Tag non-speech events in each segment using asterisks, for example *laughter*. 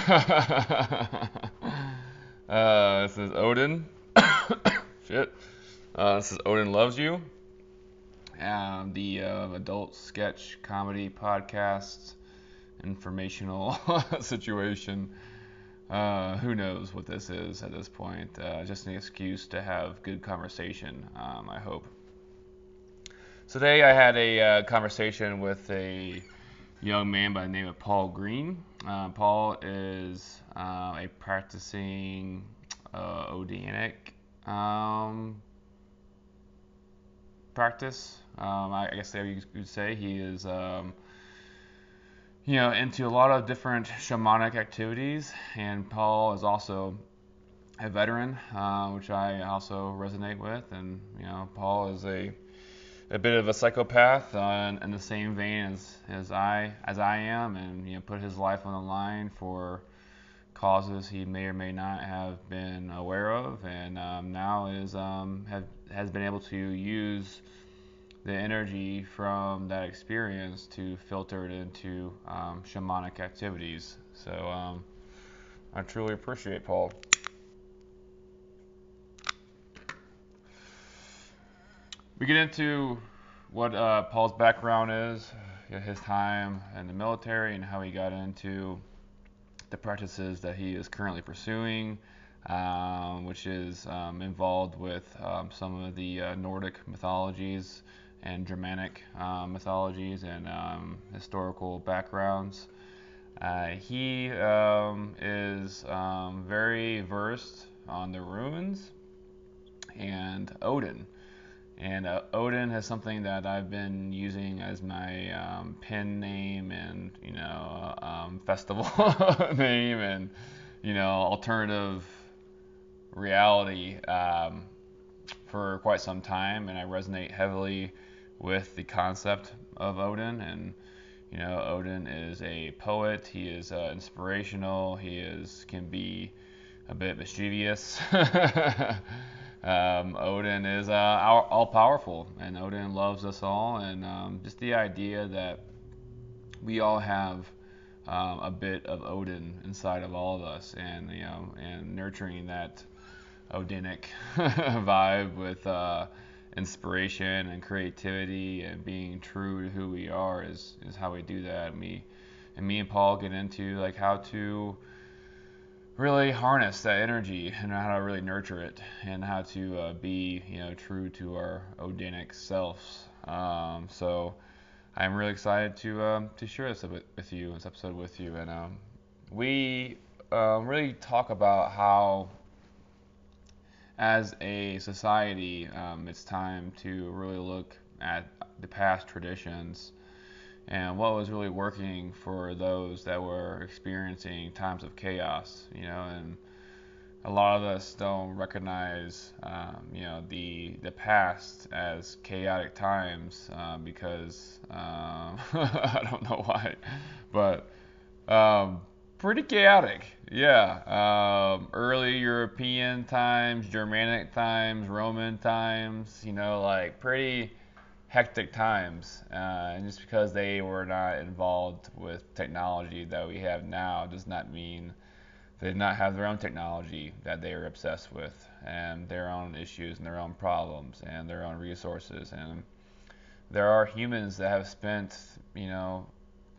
*laughs* uh, this is Odin. *coughs* Shit. Uh, this is Odin Loves You. Um, the uh, adult sketch comedy podcast, informational *laughs* situation. Uh, who knows what this is at this point? Uh, just an excuse to have good conversation, um, I hope. Today I had a uh, conversation with a young man by the name of Paul Green. Uh, Paul is uh, a practicing uh, um, practice. Um, I, I, guess you could say he is, um, you know, into a lot of different shamanic activities. And Paul is also a veteran, uh, which I also resonate with. And you know, Paul is a a bit of a psychopath uh, in, the same vein as, as I as I am, and you know put his life on the line for causes he may or may not have been aware of, and um, now is um, have has been able to use the energy from that experience to filter it into um, shamanic activities. So um, I truly appreciate Paul. We get into what uh, Paul's background is, his time in the military, and how he got into the practices that he is currently pursuing, um, which is um, involved with um, some of the uh, Nordic mythologies and Germanic uh, mythologies and um, historical backgrounds. Uh, he um, is um, very versed on the runes and Odin. And uh, Odin has something that I've been using as my um, pen name and you know um, *laughs* festival name and you know alternative reality um, for quite some time, and I resonate heavily with the concept of Odin. And you know, Odin is a poet. He is uh, inspirational. He is can be a bit mischievous. *laughs* um, Odin is uh, all powerful, and Odin loves us all. And um, just the idea that we all have um, a bit of Odin inside of all of us, and you know, and nurturing that Odinic *laughs* vibe with uh, inspiration and creativity and being true to who we are is is how we do that. And me and me and Paul get into like how to really harness that energy and how to really nurture it and how to uh, be you know true to our Odinic selves. Um, so I'm really excited to um, to share this with you, this episode with you, and um, we um, really talk about how as a society um, it's time to really look at the past traditions and what was really working for those that were experiencing times of chaos, you know, and a lot of us don't recognize, um, you know, the the past as chaotic times uh, because um, *laughs* I don't know why, but um, pretty chaotic, yeah. Um, early European times, Germanic times, Roman times, you know, like pretty hectic times, uh, and just because they were not involved with technology that we have now does not mean they did not have their own technology that they are obsessed with, and their own issues and their own problems and their own resources. And there are humans that have spent, you know,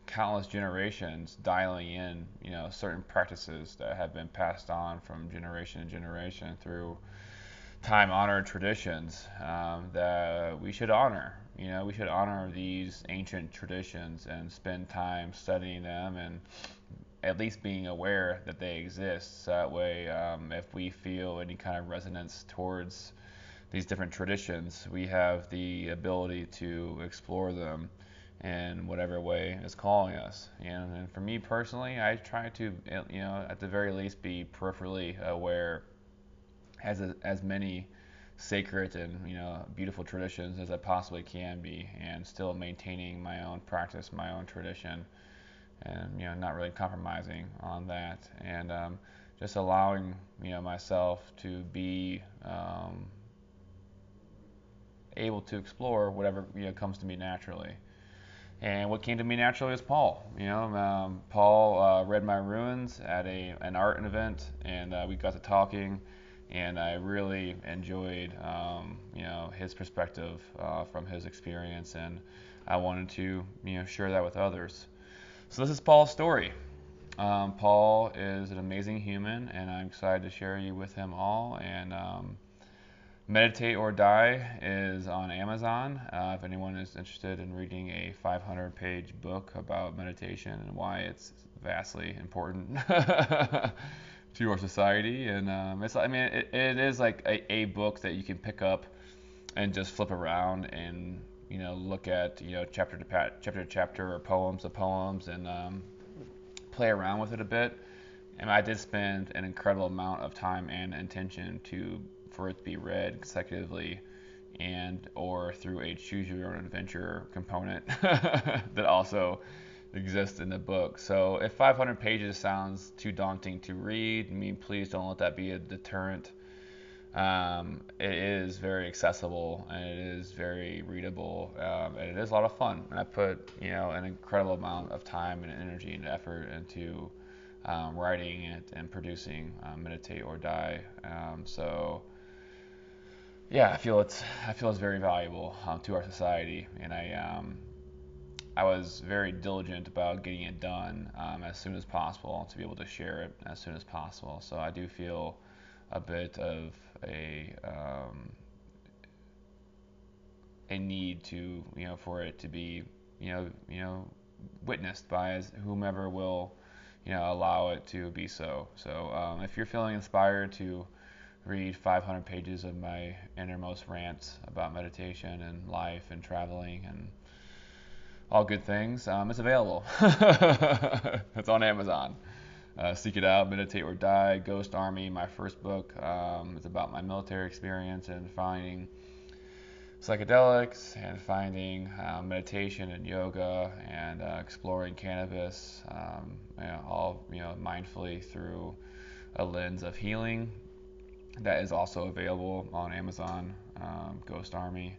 countless generations dialing in, you know, certain practices that have been passed on from generation to generation through time-honored traditions um, that we should honor you know, we should honor these ancient traditions and spend time studying them and at least being aware that they exist. So that way, um, if we feel any kind of resonance towards these different traditions, we have the ability to explore them in whatever way is calling us. And, and for me personally, I try to, you know, at the very least, be peripherally aware as a, as many sacred and you know beautiful traditions as I possibly can be, and still maintaining my own practice, my own tradition, and you know not really compromising on that, and um, just allowing you know myself to be um, able to explore whatever you know comes to me naturally. and what came to me naturally was Paul. You know, um, Paul uh, read my runes at a an art event, and uh, we got to talking, and I really enjoyed um, you know his perspective uh, from his experience, and I wanted to you know share that with others. So this is Paul's story. Um, Paul is an amazing human, and I'm excited to share you with him all. And um, Meditate or Die is on Amazon. Uh, if anyone is interested in reading a 500 page book about meditation and why it's vastly important *laughs* to our society. And um, it's, I mean, it, it is like a, a book that you can pick up and just flip around and, you know, look at, you know, chapter to pat, chapter to chapter or poems to poems and um, play around with it a bit. And I did spend an incredible amount of time and intention to for it to be read consecutively and or through a choose your own adventure component *laughs* that also exists in the book. So if 500 pages sounds too daunting to read, I mean, please don't let that be a deterrent. Um, it is very accessible and it is very readable um, and it is a lot of fun. And I put you know an incredible amount of time and energy and effort into um, writing it and producing um, Meditate or Die. Um, so yeah, I feel it's I feel it's very valuable um, to our society, and I um, I was very diligent about getting it done um, as soon as possible to be able to share it as soon as possible. So I do feel a bit of a um, a need to you know for it to be you know you know witnessed by whomever will you know allow it to be so. So um, if you're feeling inspired to read 500 pages of my innermost rants about meditation and life and traveling and all good things, um, it's available. *laughs* it's on Amazon. Uh, seek it out, Meditate or Die, Ghost Army, my first book. Um, it's about my military experience and finding psychedelics and finding uh, meditation and yoga and uh, exploring cannabis, um, you know, all you know mindfully through a lens of healing that is also available on Amazon, um, Ghost Army.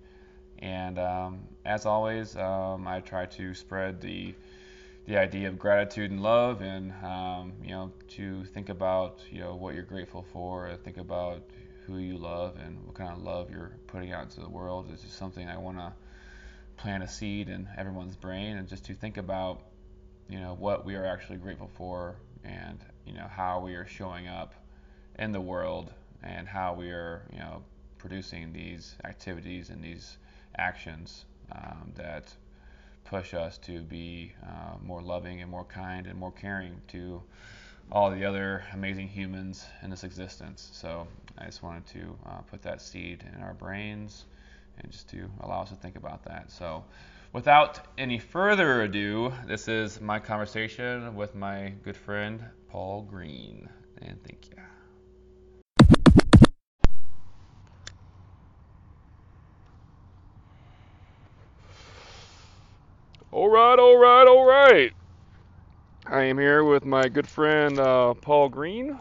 And um, as always, um, I try to spread the the idea of gratitude and love, and um, you know, to think about you know what you're grateful for, think about who you love and what kind of love you're putting out into the world. It's just something I want to plant a seed in everyone's brain, and just to think about you know what we are actually grateful for, and you know how we are showing up in the world and how we are, you know, producing these activities and these actions um, that push us to be uh, more loving and more kind and more caring to all the other amazing humans in this existence. So I just wanted to uh, put that seed in our brains and just to allow us to think about that. So without any further ado, this is my conversation with my good friend Paul Green. And thank you. All right, all right, all right. I am here with my good friend uh, Paul Green.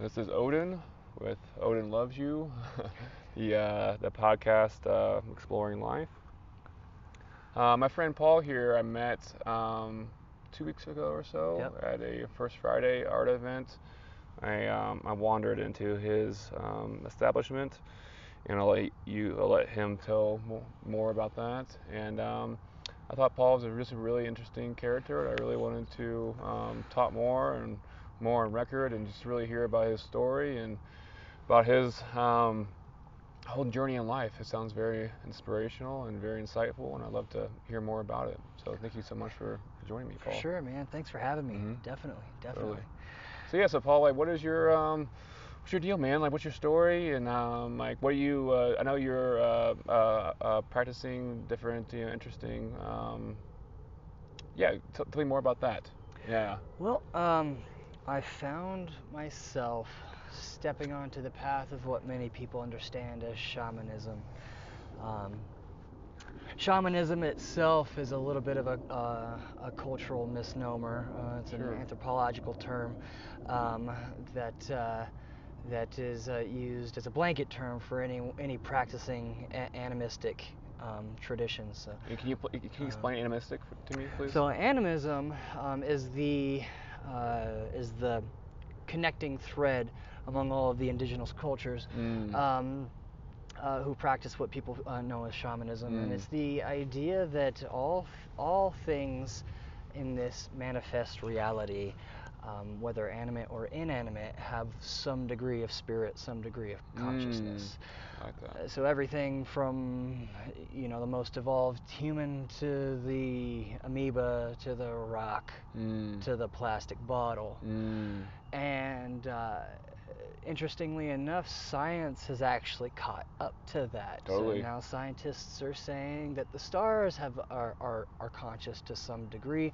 This is Odin with Odin Loves You, *laughs* the uh, the podcast uh, Exploring Life. Uh, my friend Paul here, I met um, two weeks ago or so yep. at a First Friday art event. I um, I wandered into his um, establishment, and I'll let you I'll let him tell more about that and. Um, I thought Paul was a, just a really interesting character. I really wanted to um, talk more and more on record and just really hear about his story and about his um, whole journey in life. It sounds very inspirational and very insightful, and I'd love to hear more about it. So thank you so much for joining me, Paul. Sure, man. Thanks for having me. Mm-hmm. Definitely, definitely. Totally. So yeah, so Paul, like, what is your um, what's your deal, man? Like, what's your story? And um, like, what are you? Uh, I know you're uh, uh, uh practicing different, you know, interesting. Um, yeah, t- tell me more about that. Yeah. Well, um, I found myself stepping onto the path of what many people understand as shamanism. Um, shamanism itself is a little bit of a, uh, a cultural misnomer. Uh, it's sure. an anthropological term um, that uh, that is uh, used as a blanket term for any any practicing a- animistic um, traditions. So, And Can you pl- can you explain animistic to me, please? so animism um, is the uh, is the connecting thread among all of the indigenous cultures Mm. um, uh, who practice what people uh, know as shamanism, and Mm. it's the idea that all all things in this manifest reality. Um, whether animate or inanimate, have some degree of spirit, some degree of consciousness. I like. Uh, so everything from you know the most evolved human to the amoeba to the rock Mm. to the plastic bottle Mm. and uh, interestingly enough science has actually caught up to that Totally. so now scientists are saying that the stars have are, are, are conscious to some degree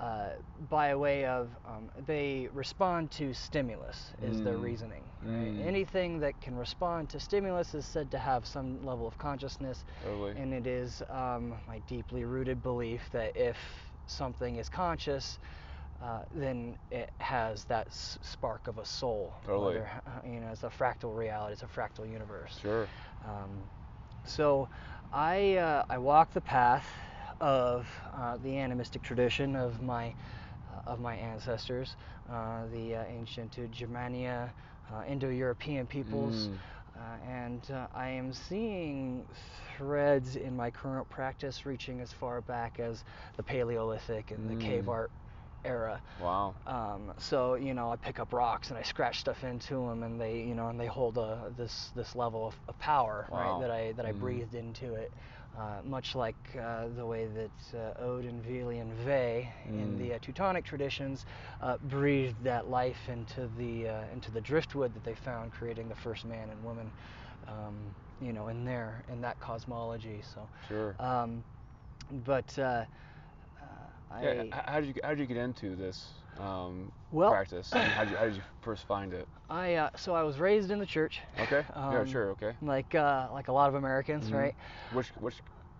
uh, by way of um, they respond to stimulus is their Mm. reasoning right? Mm. anything that can respond to stimulus is said to have some level of consciousness Totally. and it is um, my deeply rooted belief that if something is conscious uh, then it has that s- spark of a soul Totally. whether, uh, you know it's a fractal reality it's a fractal universe Sure. um, so I, uh, I walk the path of uh, the animistic tradition of my, uh, of my ancestors, uh, the uh, ancient Germania, uh, Indo-European peoples, Mm. uh, and uh, I am seeing threads in my current practice reaching as far back as the Paleolithic and the cave Mm. art era. Wow. Um, so you know, I pick up rocks and I scratch stuff into them, and they, you know, and they hold a, this this level of, of power, Wow. right? That I that I Mhm. breathed into it, uh, much like uh, the way that uh, Odin, Vili, and Ve in Mm. the uh, Teutonic traditions uh, breathed that life into the uh, into the driftwood that they found, creating the first man and woman, um, you know, in there in that cosmology. So, Sure. um, but. Uh, uh, yeah. I, How did you how did you get into this um, Well- practice? And how did you how did you first find it? I uh, so I was raised in the church. Okay. yeah. Um, Sure. Okay. Like uh, like a lot of Americans, Mhm. right? Which which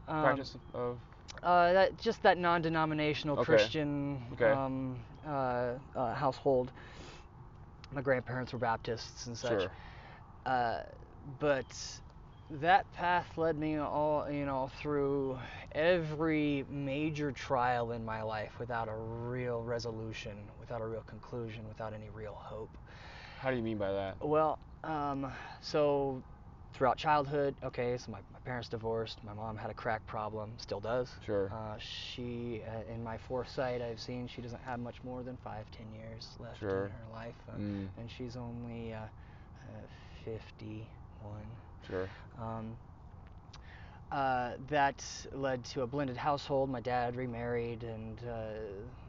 Um, practice of? Uh, that just that non-denominational Okay. Christian Okay. um, uh, uh, household. My grandparents were Baptists and such. Sure. Uh, but that path led me all you know through every major trial in my life without a real resolution, without a real conclusion, without any real hope. How do you mean by that? Well, um, so throughout childhood, okay, so my, my parents divorced. My mom had a crack problem, still does. Sure. Uh, she, uh, in my foresight, I've seen she doesn't have much more than five, ten years left Sure. in her life, uh, Mm. and she's only uh, uh, 51. Sure. Um, uh, that led to a blended household. My dad remarried, and uh,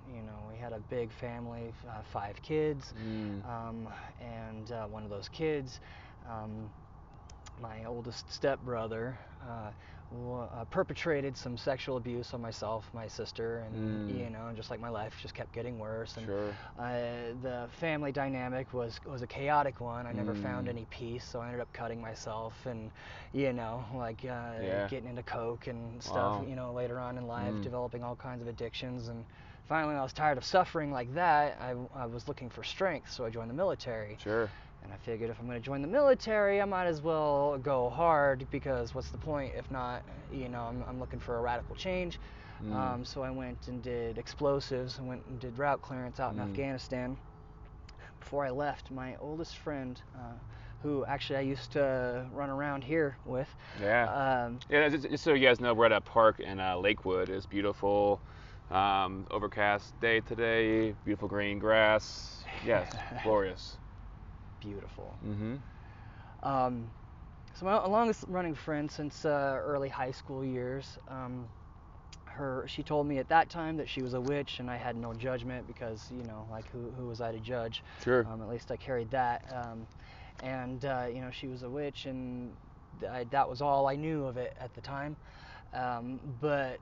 you know we had a big family, uh, five kids Mm. um, and uh, one of those kids, um, my oldest stepbrother, uh, perpetrated some sexual abuse on myself, my sister, and Mm. you know, just like my life just kept getting worse. And Sure. uh, the family dynamic was was a chaotic one. I never found Mm. any peace, so I ended up cutting myself, and you know, like uh, Yeah. getting into coke and stuff. Wow. You know, later on in life, Mm. developing all kinds of addictions, and finally, I was tired of suffering like that, I, I was looking for strength, so I joined the military. Sure. And I figured if I'm going to join the military, I might as well go hard because what's the point if not, you know, I'm, I'm looking for a radical change. Mm. Um, so I went and did explosives and went and did route clearance out in Mm. Afghanistan. Before I left, my oldest friend, uh, who actually I used to run around here with, yeah. um, Yeah, just, just so you guys know, we're at a park in uh, Lakewood. It's beautiful. Um, overcast day today. Beautiful green grass. Yes, *laughs* glorious. Beautiful. Mm-hmm. Um, so my longest running friend since uh, early high school years, um, her she told me at that time that she was a witch, and I had no judgment because you know like who who was I to judge? Sure. Um, at least I carried that, um, and uh, you know she was a witch, and I, that was all I knew of it at the time. Um, but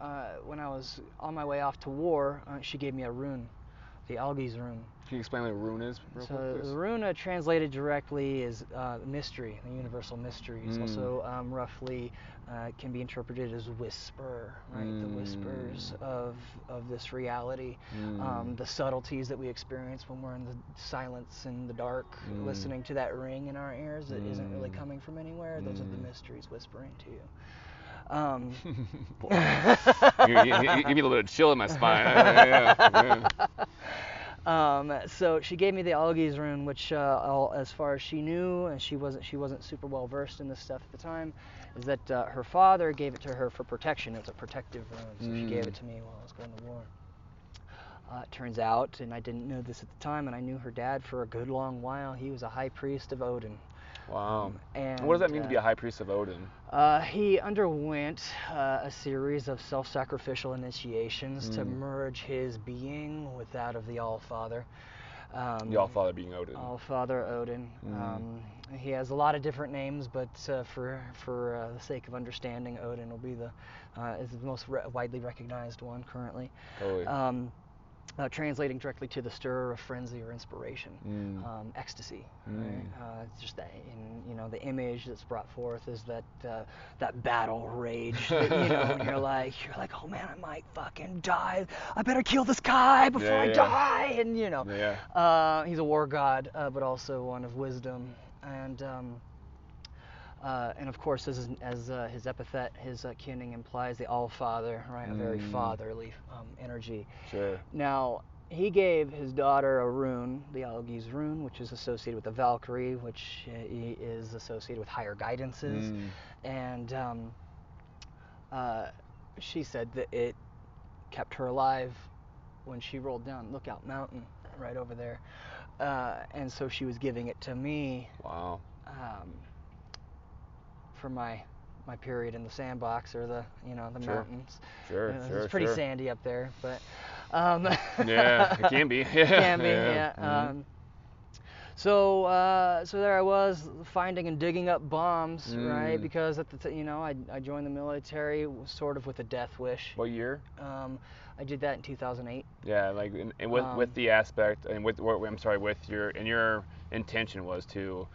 uh, when I was on my way off to war, uh, she gave me a rune, the Algiz rune. Can you explain what a rune is, real So quick, please? runa translated directly is uh, mystery, the universal mystery. It's Mm. also um, roughly uh, can be interpreted as whisper, right? The whispers Mm. of of this reality, um, Mm. the subtleties that we experience when we're in the silence in the dark, Mm. listening to that ring in our ears that not really Mm. coming from anywhere. Those are the Mm. mysteries whispering to you. Um, *laughs* you, you, you, give me a little bit of chill in my spine. *laughs* Yeah, yeah, yeah. Um, so she gave me the Algiz rune, which, uh, all, as far as she knew, and she wasn't she wasn't super well versed in this stuff at the time, is that uh, her father gave it to her for protection. It was a protective rune, so she gave it Mm. to me while I was going to war. Uh, it turns out, and I didn't know this at the time, and I knew her dad for a good long while. He was a high priest of Odin. Wow. And what does that mean to be uh, a high priest of Odin? uh, he underwent uh, a series of self sacrificial initiations to Mm. merge his being with that of the All Father. Um, The Allfather being Odin. All Father Odin. Mm. Um, he has a lot of different names, but uh, for for uh, the sake of understanding, Odin will be the uh, is the most re- widely recognized one currently. Totally. Um, uh, translating directly to the stir of frenzy or inspiration, Mm. um, ecstasy. Mm. Right? Uh, it's just that, in, you know, the image that's brought forth is that uh, that battle rage. That, you know, when you're *laughs* like, you're like, oh man, I might fucking die. I better kill this guy before Yeah, I yeah. die. And you know, yeah. uh, he's a war god, uh, but also one of wisdom, and um, uh, and of course, as his, as uh, his epithet, his uh, implies the All Father, right? A very Mm. fatherly um, energy. Sure. Now, he gave his daughter a rune, the Algiz rune, which is associated with the Valkyrie, which is associated with higher guidances, Mm. and um, uh, she said that it kept her alive when she rolled down Lookout Mountain right over there. Uh, and so she was giving it to me Wow. um, for my my period in the sandbox or the you know the Sure. mountains. Sure. Uh, sure. it's pretty sure. sandy up there, but *laughs* um, Yeah, it can be. *laughs* *laughs* Yeah. can be, yeah. Mhm. Um, so, uh, so there I was finding and digging up bombs, right? Mm. Because at the t- you know I, I joined the military sort of with a death wish. what year? Um, I did that in 2008. Yeah, like and, and with Um, with the aspect and with what I'm sorry with your and your intention was to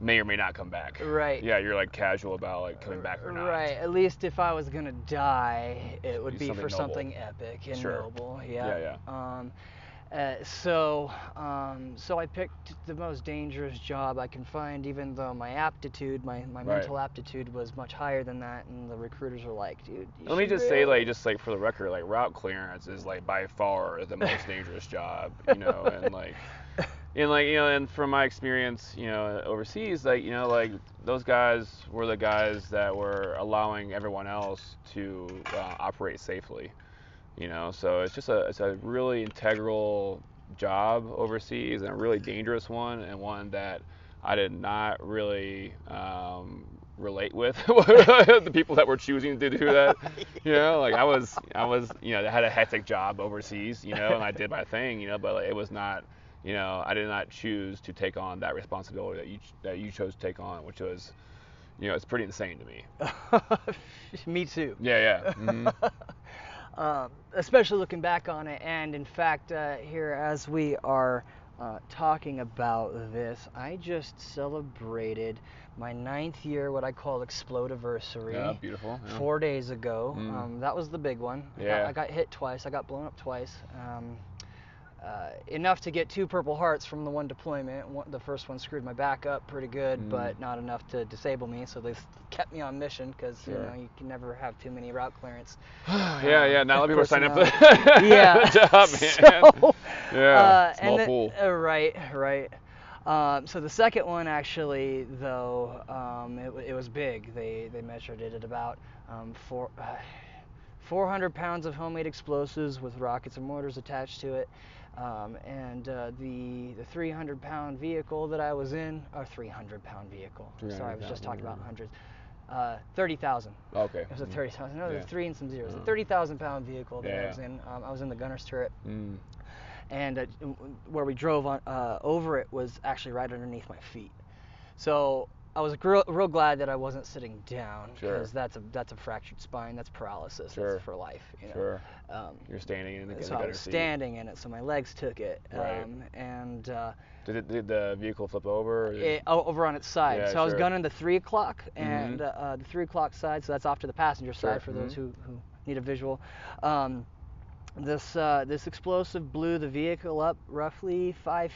may or may not come back. Right. Yeah, you're like casual about like coming back or not. Right. At least if I was gonna die, it would Be be for something noble. something epic and Sure. noble. Yeah. Yeah, Um, uh, so, um, so I picked the most dangerous job I can find, even though my aptitude, my, my Right. mental aptitude was much higher than that, and the recruiters were like, dude. you Let me should just say, really-" like, just like for the record, like route clearance is like by far the most *laughs* dangerous job, you know, and like, and like, you know, and from my experience, you know, overseas, like, you know, like those guys were the guys that were allowing everyone else to uh, operate safely, you know, so it's just a, it's a really integral job overseas and a really dangerous one and one that I did not really um, relate with *laughs* the people that were choosing to do that. You know, like I was, I was, you know, I had a hectic job overseas, you know, and I did my thing, you know, but like, it was not, you know, I did not choose to take on that responsibility that you that you chose to take on, which was, you know, it's pretty insane to me. *laughs* me too. Yeah, yeah. mhm. *laughs* um, especially looking back on it. And in fact, uh, here as we are uh, talking about this, I just celebrated my ninth year, what I call explodiversary. Yeah, beautiful. yeah. Four days ago. Mm. Um, that was the big one. I got- Yeah. I got hit twice. I got blown up twice. Um, uh, enough to get two Purple Hearts from the one deployment. One, the first one screwed my back up pretty good, Mm. but not enough to disable me. So they kept me on mission because you know you can never have too many route clearance. *sighs* *sighs* yeah, yeah. Now let people signing up for the *laughs* yeah. *laughs* job, man. *laughs* So, Yeah, uh, small pool. uh, right, right. Um, so the second one actually, though, um, it, it was big. They they measured it at about um, four. Uh, *sighs* 400 pounds of homemade explosives with rockets and mortars attached to it. Um, and uh, the the 300 pound vehicle that I was in, or 300 pound vehicle. Sorry, I was just talking about hundreds. Uh, 30,000. Okay. It was a mm. 30,000. No, Yeah. there's three and some zeros. A Oh. 30,000 pound vehicle that Yeah, I was in. Um, I was in the gunner's turret Mm. and uh, where we drove on uh, over it was actually right underneath my feet. So I was gr- real glad that I wasn't sitting down Sure. because that's a that's a fractured spine, that's paralysis, Sure. that's for life. You know? Sure. Um, You're standing in the so I was seat. standing in it, so my legs took it, Right. um, and uh, Did, it, did the vehicle flip over? It, oh, over on its side. Yeah, so I was gunning the three o'clock and Mhm. uh, the three o'clock side. So that's off to the passenger Sure, side for those mhm. who, who need a visual. Um, this uh, this explosive blew the vehicle up roughly five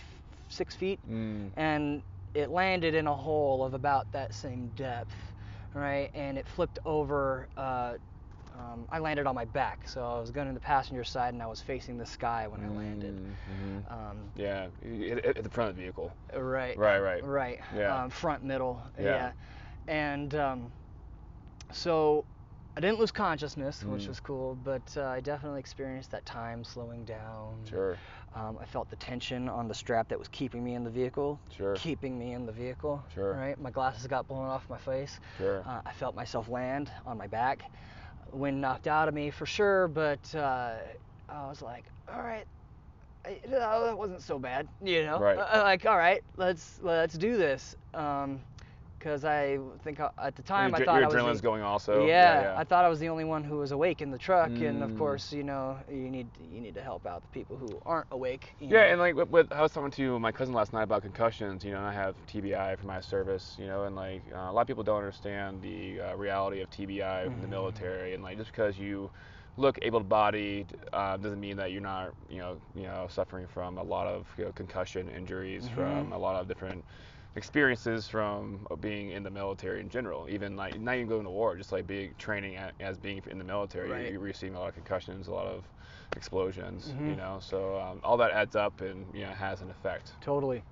six feet, Mm. and it landed in a hole of about that same depth. right? And it flipped over. Uh, um, I landed on my back, so I was going in the passenger side, and I was facing the sky when I landed. Mm-hmm. Um, Yeah, at, at the front of the vehicle. right. Right, right. Right. Yeah. Um, front, middle. Yeah. And um, so I didn't lose consciousness, which Mm. was cool, but uh, I definitely experienced that time slowing down. Sure, Um, I felt the tension on the strap that was keeping me in the vehicle, sure, keeping me in the vehicle. Sure. Right. My glasses got blown off my face. sure. Uh, I felt myself land on my back. Wind knocked out of me for sure, but uh, I was like, all right, I, no, that wasn't so bad, you know. Right. Uh, like, all right, let's let's do this. Because I think at the time your, I thought your I was. adrenaline's the, going also. yeah, I thought I was the only one who was awake in the truck, and of Mm. course, you know, you need you need to help out the people who aren't awake. Yeah, know. and like with, with, I was talking to my cousin last night about concussions. You know, and I have TBI for my service. You know, and like uh, a lot of people don't understand the uh, reality of TBI in the military, and like just because you look able-bodied uh, doesn't mean that you're not, you know, you know, suffering from a lot of you know, concussion injuries from Mhm. a lot of different experiences from being in the military in general. Even like not even going to war, just like being training a- as being in the military, Right. you're receiving a lot of concussions, a lot of explosions. You Mhm. know, so um, all that adds up and you know has an effect. Totally.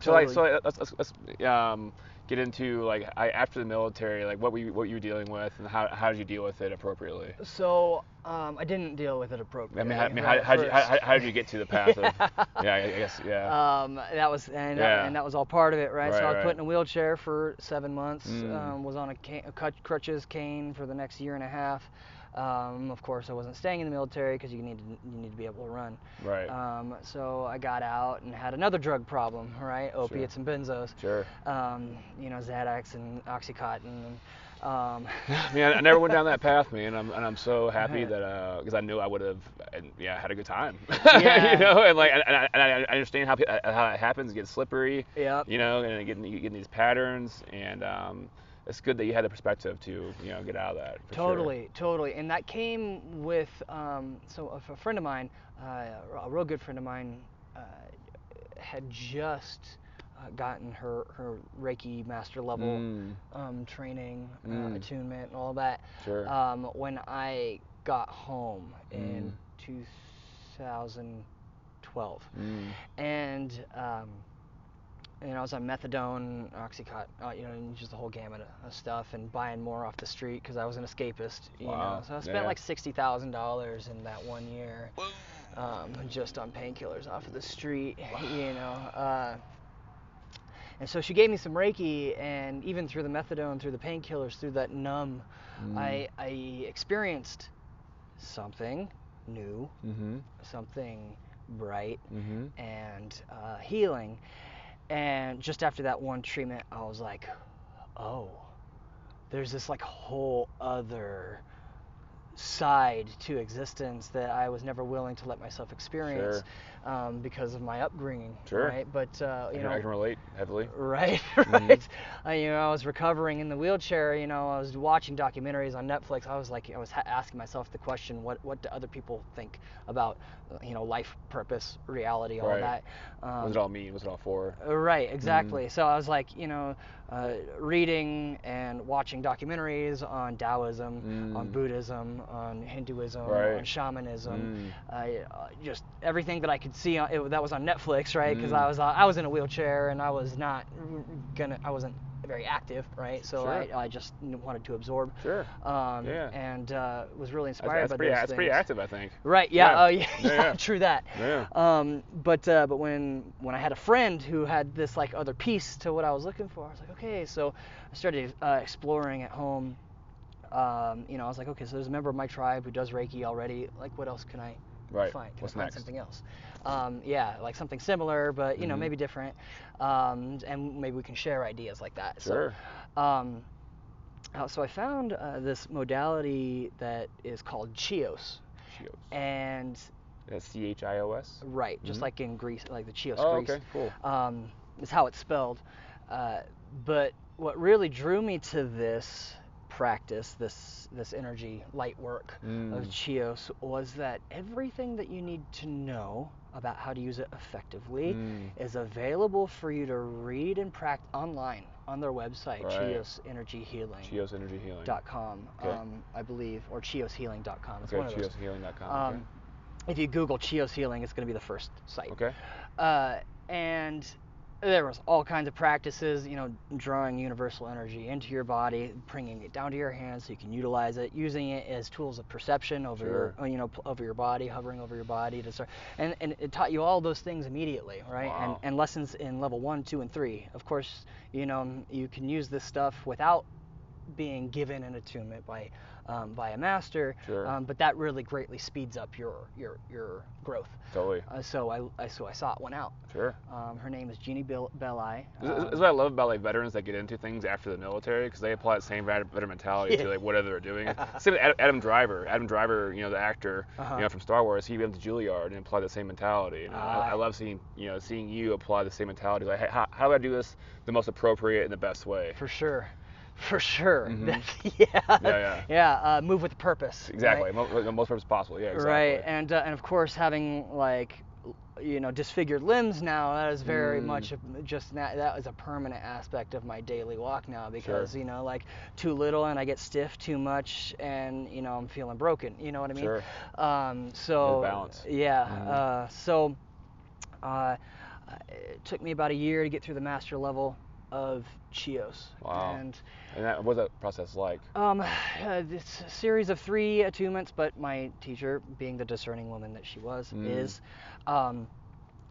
So like, Totally. so like, let's, let's, let's um, get into like I, after the military, like what were you, what you were dealing with, and how, how did you deal with it appropriately? So um, I didn't deal with it I appropriately. mean, how, I mean, how, how, did you, how, how did you get to the path of? *laughs* Yeah, I guess yeah. Um, that was and, Yeah. that, and that was all part of it, right? so I was right. put in a wheelchair for seven months. Mm. Um, was on a, ca- a crutches cane for the next year and a half. Um, of course, I wasn't staying in the military because you need to, you need to be able to run. right. Um, so I got out and had another drug problem, right? Opiates and benzos. sure. Um, you know, Xanax and OxyContin. And, um, *laughs* Man, I never went down that path, man. I'm, and I'm so happy Yeah. that because I knew I would have, yeah, had a good time. *laughs* Yeah. you know, and like, and, and, I, and I understand how uh, how it happens. It gets slippery. Yep. You know, and getting you get in these patterns, and um, it's good that you had the perspective to you know get out of that. for sure. Totally, totally, and that came with um, so a, friend of mine, uh, a real good friend of mine, uh, had just uh, gotten her her Reiki master level Mm, um, training, uh, Mm. attunement, and all that. sure. Um, when I got home in Mm. 2012, mm, and um, and I was on methadone, oxycontin, uh, you know, and just the whole gamut of, of stuff, and buying more off the street because I was an escapist, you Wow, know. So I spent yeah. like sixty thousand dollars in that one year, um, just on painkillers off of the street, *laughs* wow. you know. Uh, and so she gave me some Reiki, and even through the methadone, through the painkillers, through that numb, mm, I, I experienced something new, Mm-hmm. something bright, Mm-hmm. and uh, healing. And just after that one treatment, I was like, oh, there's this like whole other side to existence that I was never willing to let myself experience um, because of my upbringing. Sure. Right. But uh, I you can, I can relate heavily. Right, *laughs* Mhm. right. Uh, you know, I was recovering in the wheelchair. You know, I was watching documentaries on Netflix. I was like, I was ha- asking myself the question, what what do other people think about, you know, life, purpose, reality, all Right. that. Um, What's it all mean? What's it all for? uh, Right, exactly. So I was like, you know, uh, reading and watching documentaries on Taoism, on Mm. Buddhism, on Hinduism, Right. on shamanism, Mm. uh, just everything that I could see it, that was on Netflix, right? Because Mm. I was uh, I was in a wheelchair and I was not gonna I wasn't very active, right? So Sure. I, I just wanted to absorb. Sure. Um, Yeah. And uh, was really That's, inspired that's by pretty. those That's pretty active, I think. Right. Yeah. Yeah. Oh, yeah. Yeah, yeah, *laughs* yeah. True that. Yeah. Um, but uh, but when when I had a friend who had this like other piece to what I was looking for, I was like, okay. So I started uh, exploring at home. Um, you know, I was like, okay, so there's a member of my tribe who does Reiki already. Like, what else can I Right. find? Can What's I find next? something else? Um, yeah, like something similar, but you know, Mhm. maybe different. Um, and maybe we can share ideas like that. Sure. So, um, uh, so I found uh, this modality that is called Chios, Chios. and C H I O S. right, just Mhm. like in Greece, like the Chios Oh, Greece. okay. Cool. um, is how it's spelled. Uh, but what really drew me to this practice, this this energy light work of Mm. Chios, was that everything that you need to know about how to use it effectively Mm. is available for you to read and practice online on their website, Right. Chios Energy Healing. Chios Energy Healing. dot com, Okay. um, I believe, or chioshealing.com. It's Okay, one of those. chioshealing.com. Um, if you Google Chios Healing, it's going to be the first site. okay. okay. Uh, and there was all kinds of practices, you know, drawing universal energy into your body, bringing it down to your hands so you can utilize it, using it as tools of perception over your, Sure. uh, you know, over your body, hovering over your body to start, and and it taught you all those things immediately, right? And and lessons in level one, two, and three. Of course, you know, you can use this stuff without being given an attunement by um, by a master, Sure. um, but that really greatly speeds up your your your growth. Totally. Uh, so I, I so I sought one out. Sure. Um, her name is Jeannie Bel- Belli. This Um, is what I love about like veterans that get into things after the military because they apply the same veteran mentality to like whatever they're doing. *laughs* Same with Adam, Adam Driver. Adam Driver, you know, the actor, Uh-huh. you know, from Star Wars, he went to Juilliard and applied the same mentality. And I, I Ah. love seeing, you know, seeing you apply the same mentality. Like, hey, how, how do I do this the most appropriate and the best way? for sure, for sure. *laughs* Mhm. That's- yeah. yeah. Yeah. Uh, move with purpose. Exactly. Right. Mo- the most purpose possible. Yeah. Exactly. Right, And uh, and of course having like you know disfigured limbs now that is very Mm. much just that that is a permanent aspect of my daily walk now because you know like too little and I get stiff too much and you know I'm feeling broken you know what I mean Sure. um so balance. yeah Mhm. uh, so uh, it took me about a year to get through the master level of Chios Wow. and And that, what's that process like? um, *sighs* uh, this series of three attunements, but my teacher, being the discerning woman that she was, Mm. is, um,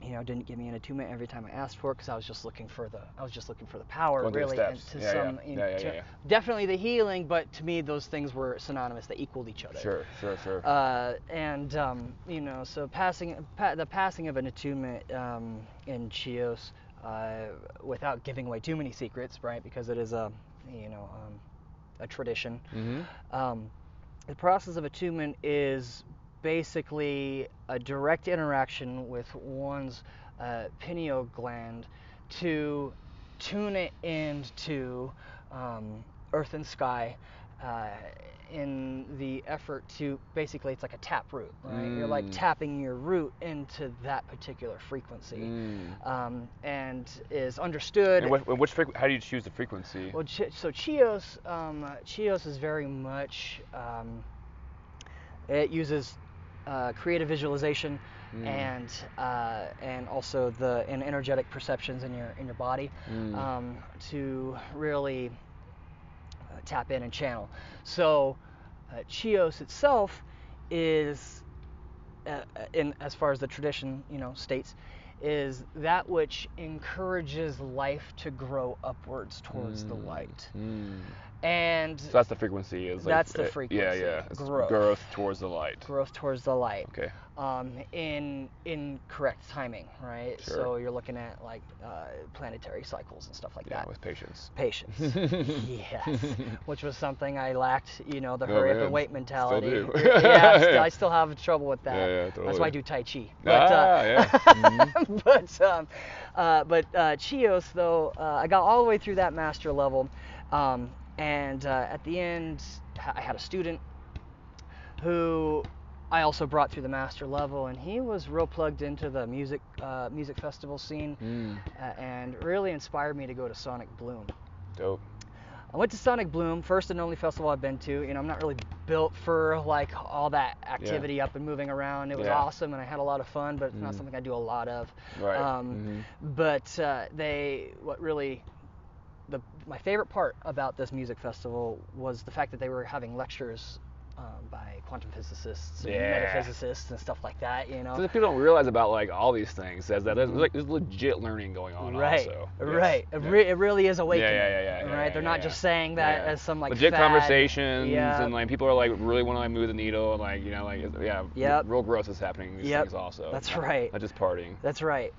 you know, didn't give me an attunement every time I asked for it because I was just looking for the, I was just looking for the power, Going really, and to Yeah, some, Yeah, yeah, to- yeah, yeah. definitely the healing, but to me those things were synonymous. They equaled each other. Sure. Sure. Sure. Uh, and um, you know, so passing pa- the passing of an attunement um, in Chios, uh, without giving away too many secrets, right? Because it is a, you know, um, a tradition. mm-hmm. Um, the process of attunement is basically a direct interaction with one's uh, pineal gland to tune it into um, earth and sky uh, in the effort to basically it's like a tap root right you're like Mm. tapping your root into that particular frequency Mm. um, and is understood And what, and which frequ- how do you choose the frequency? well, so Chios, um, Chios is very much. Um, it uses uh, creative visualization Mm. and uh, and also the and energetic perceptions in your in your body Mm. um, to really tap in and channel. So uh, Chios itself is, uh, in as far as the tradition you know states, is that which encourages life to grow upwards towards the Mm. light. Mm. And So that's the frequency. Is like, That's the uh, Yeah, yeah. It's growth. towards the light. growth towards the light. Okay. um, in in correct timing, right? Sure. So you're looking at like uh, planetary cycles and stuff like Yeah, that. with patience. Patience, *laughs* yes, which was something I lacked. You know, the Oh, hurry up and wait Still mentality. do. *laughs* yeah, I *laughs* still have trouble with that. Yeah, yeah, That's why I do Tai Chi. Ah, yeah. Mhm. but um, uh, but uh, Chios though, uh, I got all the way through that master level, um, and uh, at the end, I had a student who I also brought through the master level, and he was real plugged into the music uh, music festival scene, Mm. uh, and really inspired me to go to Sonic Bloom. Dope. I went to Sonic Bloom, first and only festival I've been to. You know, I'm not really built for like all that activity up and moving around. It was Yeah. awesome and I had a lot of fun, but it's not Mhm. something I do a lot of. Right. Um, But uh, they, what really, my favorite part about this music festival was the fact that they were having lectures um, by quantum physicists and Yeah. metaphysicists and stuff like that. You know. So people don't realize about like all these things is that there's, like, there's legit learning going on Right, also. Yes. right. It, re- it really is awakening. yeah, yeah, yeah, right. yeah, They're not yeah. just saying that Yeah. as some like legit fad. conversations Yeah. and like people are like really want to like move the needle and like you know like yeah Yep. real growth is happening in these Yep. things also That's right. not just partying That's right.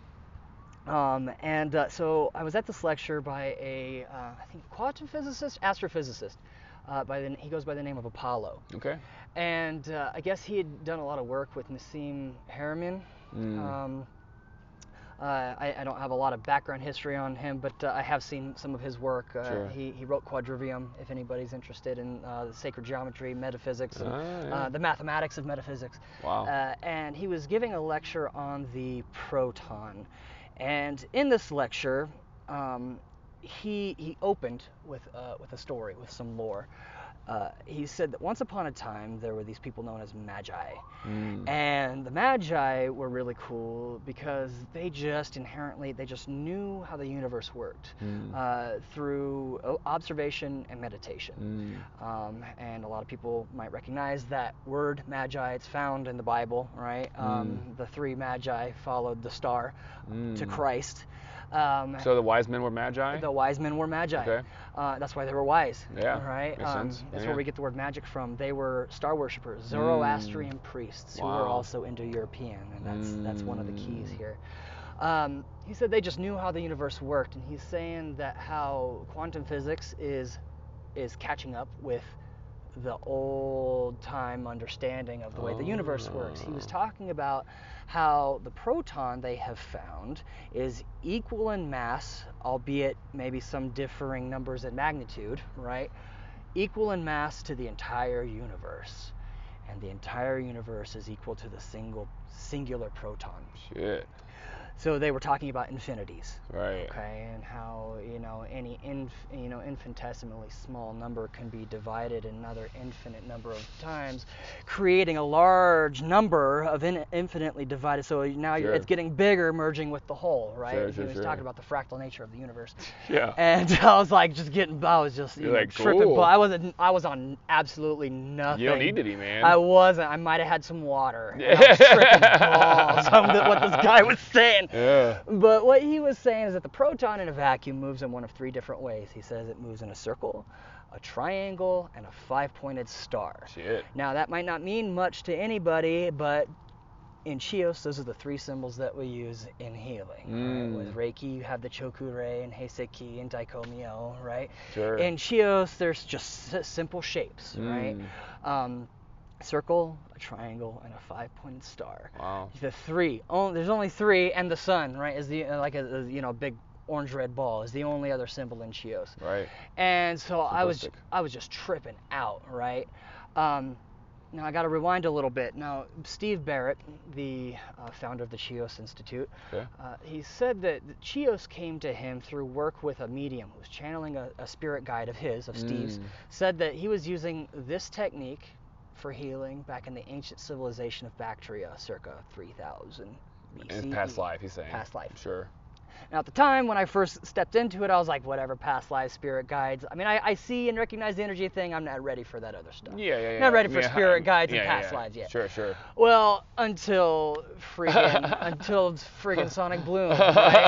Um, and uh, so I was at this lecture by a, uh, I think, quantum physicist, astrophysicist. Uh, by the, he goes by the name of Apollo. okay And uh, I guess he had done a lot of work with Nassim Haramein. Mm. Um, Uh, I, I don't have a lot of background history on him, but uh, I have seen some of his work. Uh, Sure. he, he wrote Quadrivium, if anybody's interested in uh, the sacred geometry, metaphysics, and Ah, yeah. uh, the mathematics of metaphysics. Wow. Uh, and he was giving a lecture on the proton. And in this lecture, um, he, he opened with, uh, with a story, with some lore. Uh, he said that once upon a time there were these people known as magi. Mm. And the Magi were really cool because they just inherently they just knew how the universe worked Mm. uh, through observation and meditation. Mm. Um, and a lot of people might recognize that word Magi. It's found in the Bible, right? Um, The three Magi followed the star to Mm. Christ. Um, So the wise men were magi. the wise men were magi. Okay. Uh, that's why they were wise. Yeah, Right. makes Um, sense. That's Yeah. where we get the word magic from. They were star worshippers, Zoroastrian priests who were Mm. Also Indo-European, and that's that's one of the keys Mm. here. Um, he said they just knew how the universe worked, and he's saying that how quantum physics is is catching up with the old time understanding of the way the universe works. He was Oh. talking about how the proton they have found is equal in mass, albeit maybe some differing numbers in magnitude, right? Equal in mass to the entire universe. And the entire universe is equal to the single singular proton. Shit. So they were talking about infinities Right. okay and how you know any inf, you know infinitesimally small number can be divided another infinite number of times creating a large number of in, infinitely divided so now you're, Sure. it's getting bigger merging with the whole right Sure, he was sure. talking about the fractal nature of the universe *laughs* Yeah. and *laughs* I was like just getting I was just you know, like, tripping cool. but I wasn't I was on absolutely nothing You don't need to be, man. I wasn't I might have had some water and I was *laughs* tripping balls on what this guy was saying yeah. but what he was saying is that the proton in a vacuum moves in one of three different ways. He says it moves in a circle, a triangle, and a five pointed star. Shit. Now, that might not mean much to anybody, but in Chios, those are the three symbols that we use in healing. Right? Mm. With Reiki, you have the Chokure and Heiseki and Daikomyo, right? Sure. In Chios, there's just simple shapes, right? Mm. Um, circle, a triangle, and a five pointed star Wow. the three. Only, there's only three, and the sun, right, is the uh, like a, a, you know big orange red ball is the only other symbol in Chios. Right. And so I was I was just tripping out, right? Um, now I got to rewind a little bit. Now Steve Barrett, the uh, founder of the Chios Institute, Okay. uh, he said that Chios came to him through work with a medium who was channeling a, a spirit guide of his, of Steve's. Mm. Said that he was using this technique for healing back in the ancient civilization of Bactria, circa 3000 BCE. In past life, he's saying. Past life. Sure. Now, at the time when I first stepped into it, I was like, whatever, past life, spirit guides. I mean, I, I see and recognize the energy thing. I'm not ready for that other stuff. Yeah, yeah, yeah. Not ready for Yeah, spirit um, guides yeah, and past yeah. lives yet. Sure, sure. Well, until friggin' *laughs* until friggin' Sonic Bloom, *laughs* right?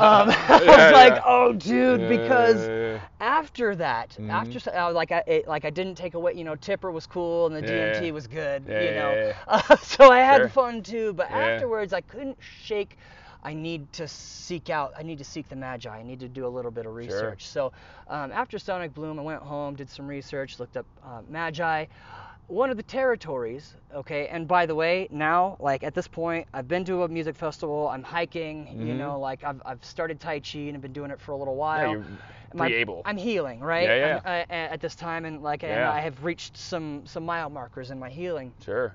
Um, I was like, oh, dude, because after that, Mhm. after uh, like I it, like I didn't take away, you know, Tipper was cool and the DMT was good, Yeah, you know, Uh, *laughs* so I had Sure. fun too. But afterwards, I couldn't shake. I need to seek out. I need to seek the magi. I need to do a little bit of research. Sure. So um, after Sonic Bloom, I went home, did some research, looked up uh, magi. One of the territories, okay, and by the way, now, like at this point, I've been to a music festival, I'm hiking, you Mhm. you know, like I've, I've started Tai Chi and I've been doing it for a little while. Yeah, My-. I'm healing, right? Yeah, yeah. I'm, uh, at this time, and like, and Yeah. I have reached some some mile markers in my healing. Sure.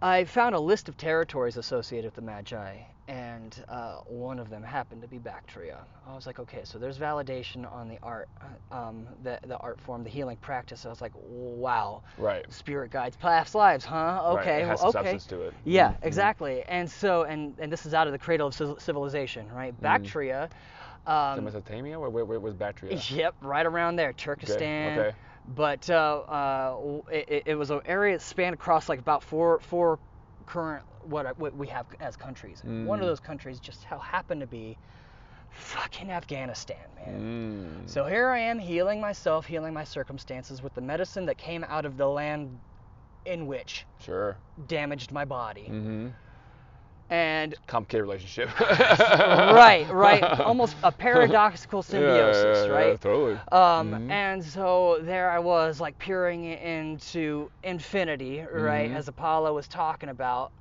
I found a list of territories associated with the Magi, and uh, one of them happened to be Bactria. I was like, okay, so there's validation on the art, uh, um, the the art form, the healing practice. I was like, wow, Right. spirit guides, past lives, huh? Right, Okay, It has well, okay. substance to it. Yeah, Mhm. exactly. And so, and and this is out of the cradle of civilization, right? Bactria. Is it Um, Mesopotamia? Where, where, where was Bactria? Yep, right around there, Turkestan. okay. But uh, uh, it, it was an area that spanned across like about four four current what what we have as countries. One of Mm. those countries just how happened to be fucking Afghanistan, man. Mm. So here I am healing myself, healing my circumstances with the medicine that came out of the land in which Sure. damaged my body. Mm-hmm. And Complicated relationship. *laughs* right, right, almost a paradoxical *laughs* symbiosis, yeah, yeah, right? totally. Um, Mhm. And so there I was, like peering into infinity, right, Mhm. as Apollo was talking about.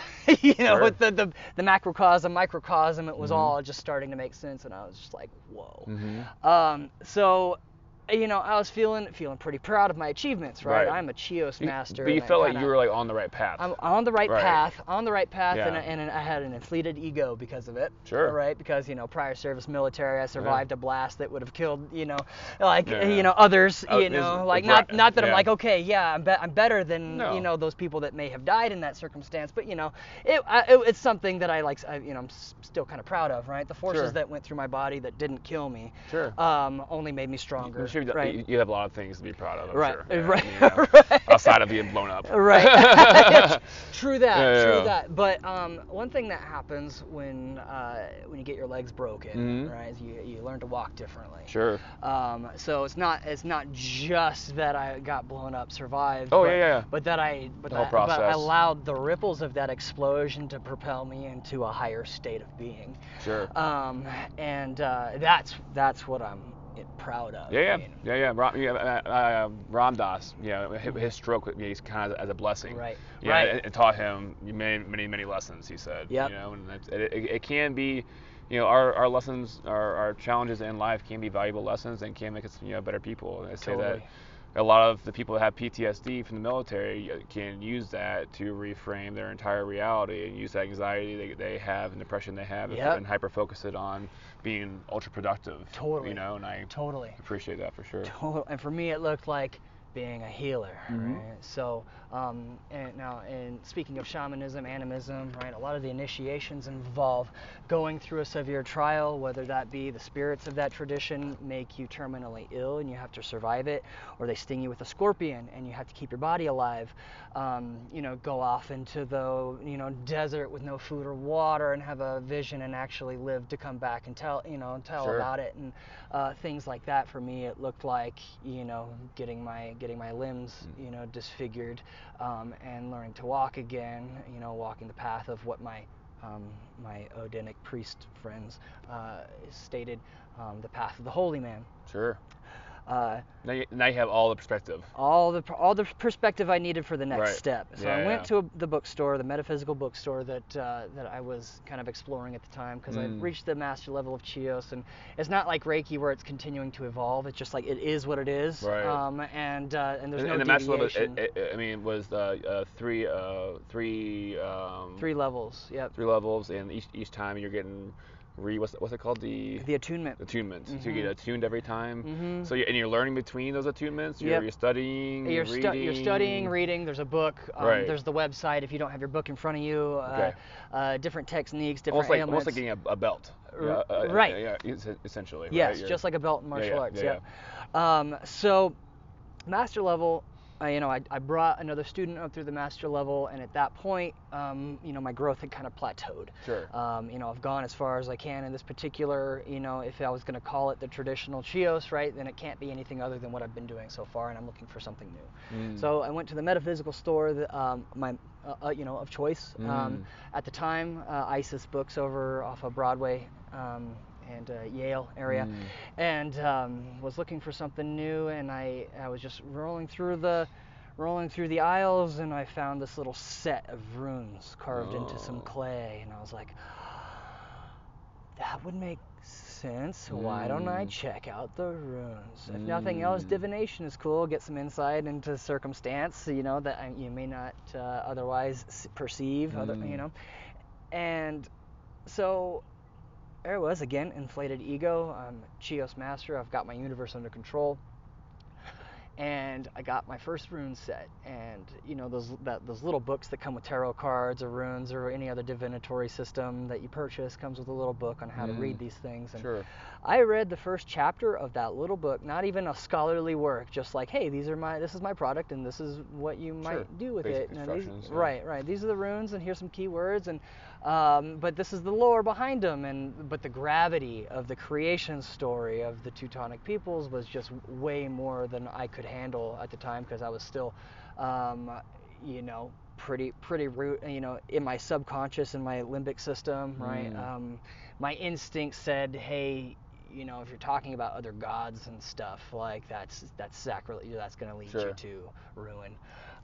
*laughs* you know, Sure. with the, the the macrocosm, microcosm, it was Mhm. all just starting to make sense, and I was just like, whoa. Mhm. Um, so, you know, I was feeling feeling pretty proud of my achievements, right? Right. I'm a Chios You- master. But you felt like kinda- you were like on the right path. I'm on the right, Right. path, on the right path, and, Yeah. I- and I had an inflated ego because of it. Sure. Right, because you know, prior service military, I survived a blast that would have killed, you know, like Yeah. you know others, Oh, you know, like right, not not that I'm like okay, yeah, I'm be- I'm better than No. you know those people that may have died in that circumstance, but you know, it, I, it it's something that I like, I, you know, I'm s- still kind of proud of, right? The forces Sure. that went through my body that didn't kill me, Sure. um, only made me stronger, I'm sure you, right? you- you have a lot of things to be proud of. I'm Right, sure. Yeah, I right, mean, *laughs* yeah. right. Outside of being blown up. Right. *laughs* true that. Yeah, true that. But um, one thing that happens when uh, when you get your legs broken, Mhm. right, is you you learn to walk differently. Sure. Um, so it's not it's not just that I got blown up, survived. Oh, but, yeah, yeah. But that I but, The that, but I allowed the ripples of that explosion to propel me into a higher state of being. Sure. Um, and uh, that's that's what I'm proud of. Yeah, yeah, you know. yeah, yeah. Ram, yeah uh, uh, Ram Dass, yeah, his, his stroke, yeah, he's kind of as a blessing. Right, Yeah, right. It, it taught him many, many, many lessons. He said. Yeah. You know, and it, it, it can be, you know, our, our lessons, our, our challenges in life can be valuable lessons and can make us, you know, better people. And I say that Totally. a lot of the people that have PTSD from the military uh, can use that to reframe their entire reality and use that anxiety they, they have and depression they have and- Yep. and hyper focus it on being ultra productive. Totally. You know, and I Totally. appreciate that for sure. total and for me it looked like being a healer Mhm. right so um, and now and speaking of shamanism animism right a lot of the initiations involve going through a severe trial whether that be the spirits of that tradition make you terminally ill and you have to survive it or they sting you with a scorpion and you have to keep your body alive um, you know go off into the you know desert with no food or water and have a vision and actually live to come back and tell you know tell Sure. about it and uh, things like that for me it looked like you know getting my getting my limbs Mm. you know disfigured um, and learning to walk again you know walking the path of what my um, my Odinic priest friends uh, stated um, the path of the holy man Sure. Uh, Now you, now you have all the perspective. all the all the perspective I needed for the next Right. step. So Yeah, I went yeah. to a, the bookstore, the metaphysical bookstore that uh, that I was kind of exploring at the time because I Mm. reached the master level of Chios, and it's not like Reiki where it's continuing to evolve. It's just like it is what it is, Right. um, and uh, and there's and, no and the master level, it, it, I mean, was uh, uh, three, uh, three, um, Three levels. Yep. three levels, and each each time you're getting re what's what's it called the The attunement. attunements. So you get attuned every time. Mhm. So you and you're learning between those attunements. You're, Yep. you're studying. You're, reading. stu- you're studying, reading. There's a book. Um, Right. There's the website. If you don't have your book in front of you, uh, Okay. uh, different techniques, different Almost like almost like getting a, a belt. R- uh, right. Yeah, yeah, essentially. Yes, You're- just like a belt in martial yeah, arts. yeah, Yeah. Um, so, master level, uh, you know, I, I brought another student up through the master level, and at that point, um, you know, my growth had kind of plateaued. Sure. Um, you know, I've gone as far as I can in this particular, you know, if I was going to call it the traditional Chios, right, then it can't be anything other than what I've been doing so far, and I'm looking for something new. Mm. So I went to the metaphysical store, that, um, my, uh, uh, you know, of choice. Um, Mm. at the time, uh, ISIS Books over off of Broadway um, and uh, Yale area, Mm. and um, was looking for something new. And I, I was just rolling through the, rolling through the aisles, and I found this little set of runes carved into some Oh. clay, and I was like, that would make sense. Why don't I Mm. check out the runes? If nothing else, Mm. divination is cool. Get some insight into circumstance, you know, that uh, you may not uh, otherwise perceive, other, you Mm. know. And so there it was again, inflated ego. I'm Chios master. I've got my universe under control. And I got my first rune set, and you know those that those little books that come with tarot cards or runes or any other divinatory system that you purchase comes with a little book on how to read Mm. these things. And Sure. I read the first chapter of that little book, not even a scholarly work, just like, hey, these are my, this is my product, and this is what you might Sure. do with Basic it. These- yeah. right, right. These are the runes, and here's some keywords, and um, but this is the lore behind them, and but the gravity of the creation story of the Teutonic peoples was just way more than I could handle at the time because I was still, um, you know, pretty pretty root, you know, in my subconscious in my limbic system, right? Mm. Um, my instinct said, hey, you know, if you're talking about other gods and stuff, like that's that's sacrilege. That's going to lead Sure. you to ruin.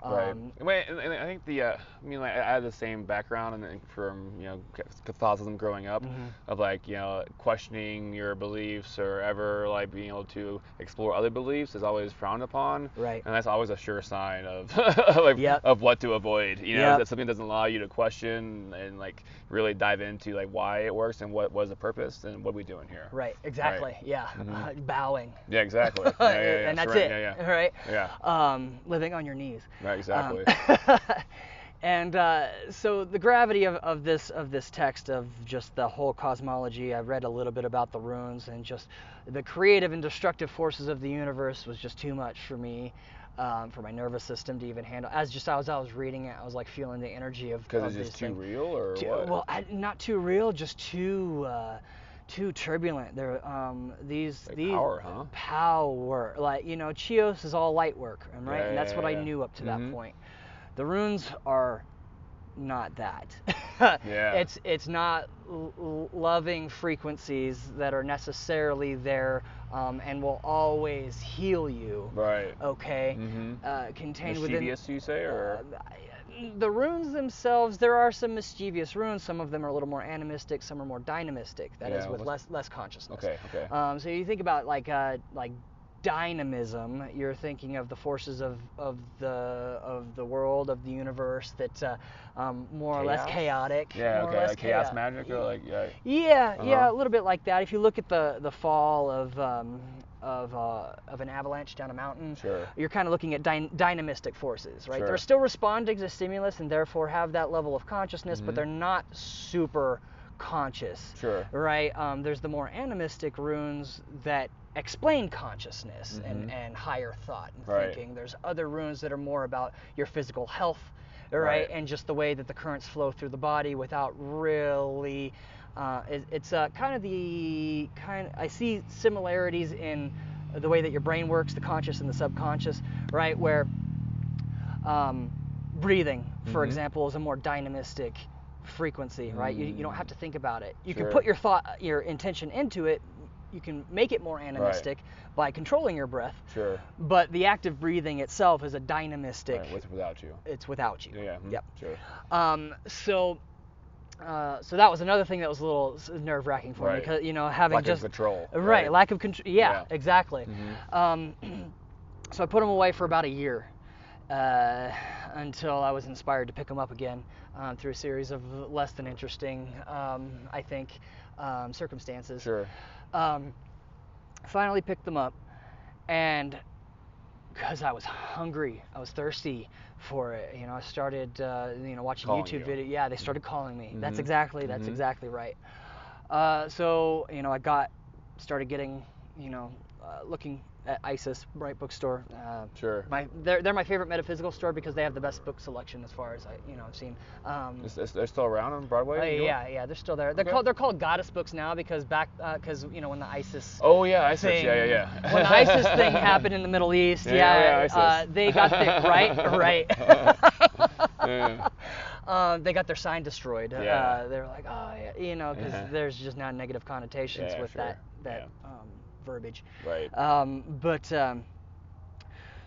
Right. Um, Wait, and, and I think the, uh, I mean, like, I had the same background and from, you know, Catholicism growing up, Mhm. of like, you know, questioning your beliefs or ever like being able to explore other beliefs is always frowned upon. Right. And that's always a sure sign of, *laughs* like, Yep. of what to avoid. You know, Yep. that something doesn't allow you to question and like really dive into like why it works and what was the purpose and what are we doing here. Right, exactly. Yeah, Mhm. uh, *laughs* bowing. Yeah, exactly. *laughs* Yeah, yeah, yeah. and that's Surrender- it. Yeah, yeah. Right. Yeah. Um, living on your knees. Right, exactly. Um, *laughs* and uh, so the gravity of, of this of this text of just the whole cosmology. I read a little bit about the runes and just the creative and destructive forces of the universe was just too much for me. Um, for my nervous system to even handle, as just as I was reading it, I was like feeling the energy of. Because it's just too real or Too- what? Well, I, not too real, just too uh, too turbulent. There, um, these Like these power, huh? power. Like you know, Chios is all light work, right, Yeah, and that's yeah, what I knew up to Mhm. that point. The runes are not that. *laughs* Yeah. It's it's not l- loving frequencies that are necessarily there um, and will always heal you. right. Okay. Mm-hmm. Uh, contained within Mischievous, you say, or uh, the runes themselves, there are some mischievous runes. Some of them are a little more animistic, some are more dynamistic. That is Yeah, with less less consciousness. okay, okay. Um, so you think about like uh, like dynamism, you're thinking of the forces of, of the of the world of the universe that uh, um, more or less chaotic. yeah, okay, like chaos chaos- magic or like yeah. yeah, yeah, Uh-huh. a little bit like that. If you look at the the fall of um, of uh, of an avalanche down a mountain, Sure. you're kind of looking at dyn- dynamistic forces, right? Sure. They're still responding to stimulus and therefore have that level of consciousness, but Mhm. they're not super conscious, Sure. right? Um, there's the more animistic runes that explain consciousness and, Mhm. and higher thought and Right. thinking. There's other runes that are more about your physical health, right? Right. And just the way that the currents flow through the body without really. Uh, it, it's uh, kind of the kind. I see similarities in the way that your brain works, the conscious and the subconscious, right? Where um, breathing, for Mhm. example, is a more dynamistic frequency, right? You, you don't have to think about it. You can put your thought, your intention into it. You can make it more animistic by controlling your breath, Sure. but the act of breathing itself is a dynamistic. Right, with without you. it's without you. Yeah. mhm, Yep. Sure. Um, so, uh, so that was another thing that was a little nerve wracking for me because you know having Lack just of control. right, lack of control. Yeah, Yeah. exactly. Mhm. Um, *clears throat* so I put them away for about a year uh, until I was inspired to pick them up again um, through a series of less than interesting, um, I think, um, circumstances. Sure. Um, finally picked them up, and because I was hungry, I was thirsty for it. You know, I started, uh, you know, watching Calling YouTube you. video. Yeah, they started calling me. That's Mhm. exactly, that's Mhm. exactly right. Uh, so you know, I got, started getting, you know, uh, looking ISIS Bright Bookstore. Uh, Sure. my, they're, they're my favorite metaphysical store because they have the best book selection as far as I, you know, I've seen. Um, Is, is, they're still around on Broadway? uh, in New York? yeah, yeah, they're still there. They're Okay. called they're called goddess books now because back because you know when the ISIS Oh yeah, ISIS. thing, Yeah, yeah, yeah. when the ISIS thing *laughs* happened in the Middle East, Yeah, yeah, yeah. Uh, they got the right, *laughs* right. *laughs* Yeah. Um, they got their sign destroyed. Yeah. Uh, they're like, oh, yeah, you know, because Uh-huh. there's just now negative connotations Yeah, with sure. that that Yeah. um, verbiage. Right. Um, but um,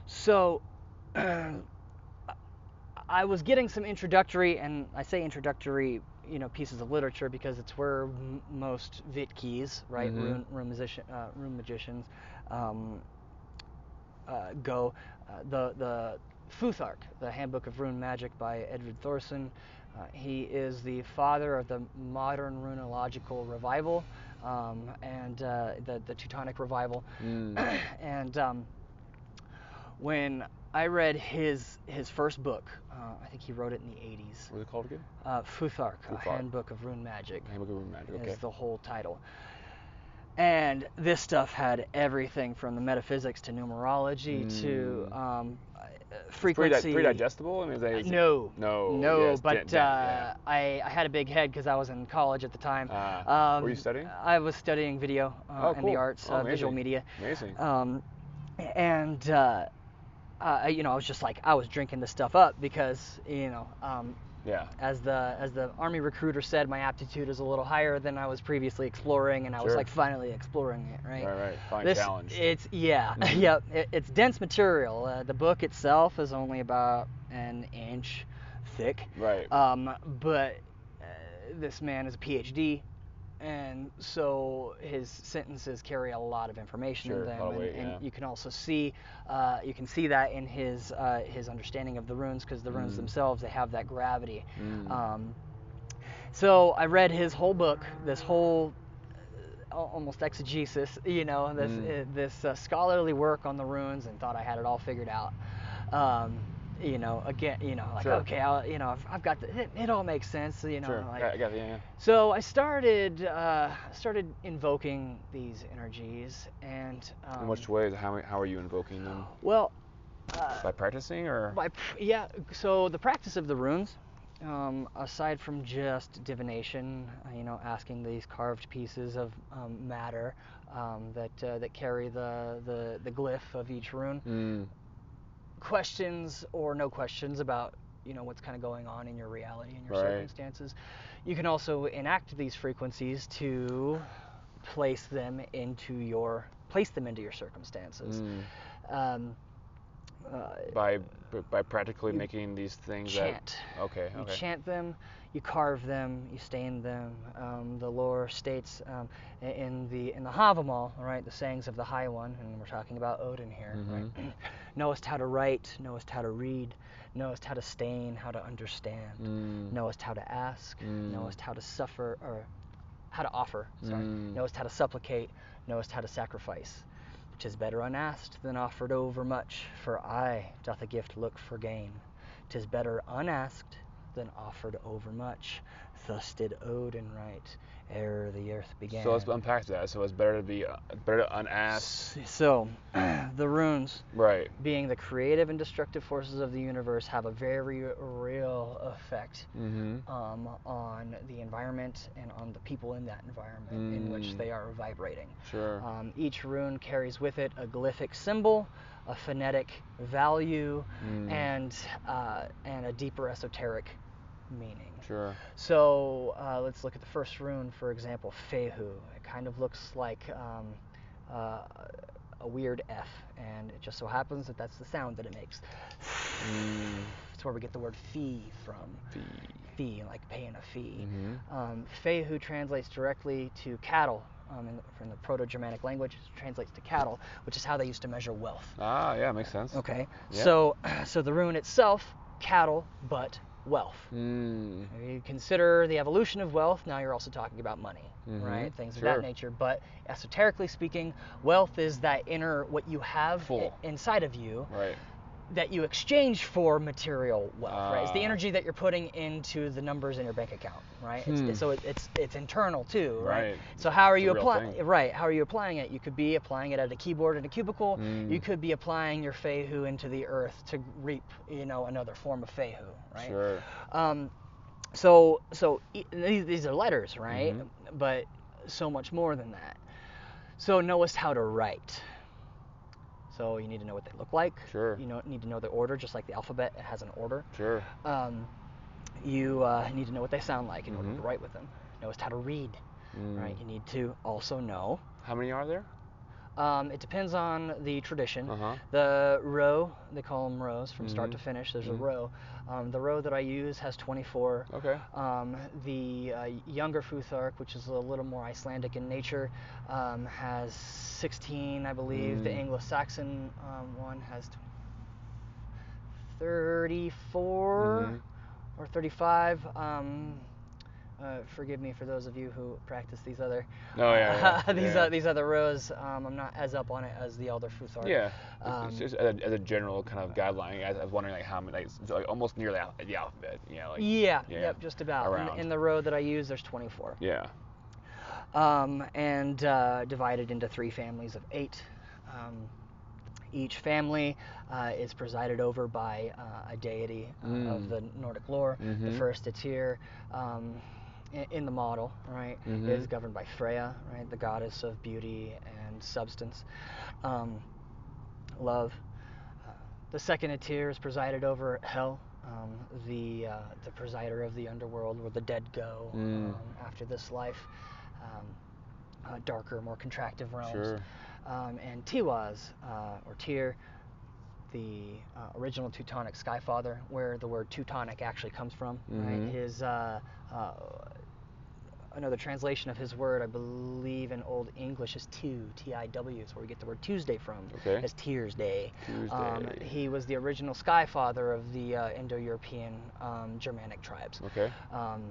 so *clears throat* I was getting some introductory, and I say introductory, you know, pieces of literature because it's where m- most Vitkis, right, Mhm. rune, rune, musician, uh, magicians, um, uh, go. Uh, the the Futhark, the Handbook of Rune Magic by Edred Thorsson. Uh, he is the father of the modern runological revival um, and uh, the the Teutonic revival. Mm. *clears throat* and um, when I read his his first book, uh, I think he wrote it in the 80s. What's it called again? Uh, Futhark, a Handbook of Rune Magic, Handbook of Rune Magic. Okay. is the whole title. And this stuff had everything from the metaphysics to numerology to Mm. um, uh, Pretty, frequency. di- pretty digestible. I mean, is that, No. No. No, yes, but dan- dan- uh, I, I had a big head because I was in college at the time. Ah, um, were you studying? I was studying video uh, Oh, and the arts, Oh, uh, visual media. Amazing. Um, and uh, uh, you know, I was just like, I was drinking this stuff up because you know, um, Yeah. As the as the army recruiter said, my aptitude is a little higher than I was previously exploring, and I was like finally exploring it, right? Right, right. Fine this challenge. it's yeah Mhm. *laughs* *laughs* yep it, it's dense material uh, the book itself is only about an inch thick Right. um, but uh, this man is a phd and so his sentences carry a lot of information Sure, in them and, weight, and yeah. you can also see uh, you can see that in his uh, his understanding of the runes because the runes Mm. themselves they have that gravity Mm. um, so I read his whole book, this whole uh, almost exegesis, you know, this Mm. uh, this uh, scholarly work on the runes, and thought I had it all figured out. Um, you know, again, you know, like Sure. okay, I'll, you know, I've, I've got the, it, it all makes sense, you know. sure. Like, I, got it, yeah, yeah. so I started uh, started invoking these energies, and um, In which ways? How, how are you invoking them? well, uh, By practicing or? by yeah, so the practice of the runes, um, aside from just divination, uh, you know, asking these carved pieces of um, matter um, that uh, that carry the, the the glyph of each rune, Mm. Questions or no questions about you know what's kind of going on in your reality and your Right. circumstances. You can also enact these frequencies to place them into your place them into your circumstances. Mm. Um, uh, By by practically you making these things chant. that. Okay. You Okay. chant them, you carve them, you stain them. Um, the lore states um, in the in the Havamal, right, the sayings of the High One, and we're talking about Odin here, right? Mm-hmm. *clears throat* knowest how to write, knowest how to read, knowest how to stain, how to understand, Mm. knowest how to ask, Mm. knowest how to suffer or how to offer, sorry, Mm. knowest how to supplicate, knowest how to sacrifice. Tis better unasked than offered overmuch, for I doth a gift look for gain. Tis better unasked than offered overmuch. Thus did Odin write ere the earth began. So let's unpack that. So it's better to be uh, better to unasked. So, *clears throat* the runes, Right. being the creative and destructive forces of the universe, have a very real effect Mm-hmm. um, on the environment and on the people in that environment in which Mm. they are vibrating. Sure. Um, each rune carries with it a glyphic symbol, a phonetic value, Mm. and uh, and a deeper esoteric meaning. Sure. So uh, let's look at the first rune, for example, Fehu. It kind of looks like um, uh, a weird F, and it just so happens that that's the sound that it makes. Mm. It's where we get the word fee from. Fee. Fee, like paying a fee. Mhm. Um, Fehu translates directly to cattle. Um, in, from the Proto-Germanic language, it translates to cattle, which is how they used to measure wealth. Ah, yeah, makes sense. Okay, Yeah. so *clears throat* so the rune itself, cattle, but wealth. Mm. You consider the evolution of wealth. Now you're also talking about money, Mhm, right? Things of that nature. But esoterically speaking, wealth is that inner what you have i- inside of you Right. That you exchange for material wealth, right? It's the Ah. energy that you're putting into the numbers in your bank account, right? It's, Hmm. so it, it's it's internal too, right? Right. So how are It's you applying? Right? How are you applying it? You could be applying it at a keyboard in a cubicle. Mm. You could be applying your fehu into the earth to reap, you know, another form of fehu, right? Sure. Um, so so these, these are letters, right? Mhm. But so much more than that. So knowest how to write. So you need to know what they look like. Sure. You know, need to know the order, just like the alphabet it has an order. Sure. Um, you uh, need to know what they sound like in order to write with them. Knowest how to read, Mm. right? You need to also know. How many are there? Um, it depends on the tradition. Uh-huh. The row, they call them rows from start Mhm. to finish. There's Mhm. a row. Um, the row that I use has 24. Okay. Um, the uh, younger Futhark, which is a little more Icelandic in nature, um, has 16, I believe. The Mm. Anglo-Saxon um, one has 34 Mhm. or 35. Uh, forgive me for those of you who practice these other Oh, yeah, yeah, *laughs* these yeah. uh, these other rows. Um, I'm not as up on it as the elder Futhark. Yeah. Um, it's just as a, as a general kind of guideline. I, I was wondering like how many, like, like almost nearly the alphabet. Yeah. Like, yeah, yeah, yep, just about. In, around. in the row that I use, there's 24. Yeah. um, and uh, divided into three families of eight. Um, each family uh, is presided over by uh, a deity uh, of Mm. the Nordic lore. The Mhm. first Atir um, in, the model, right, Mhm. is governed by Freya, right, the goddess of beauty and substance, um, love. Uh, the second Atir is presided over Hel, um, the uh, the presider of the underworld, where the dead go Mm. um, after this life. Um, uh, darker, more contractive realms. Sure. Um, and Tiwaz, uh, or Tyr, the uh, original Teutonic Skyfather, where the word Teutonic actually comes from. Mhm. Right? His uh, uh, another translation of his word, I believe, in Old English is Tiw, T-I-W, is where we get the word Tuesday from. Okay. As Tyr's Day. Um, Tuesday. he was the original sky father of the uh, Indo-European um, Germanic tribes. Okay. Um,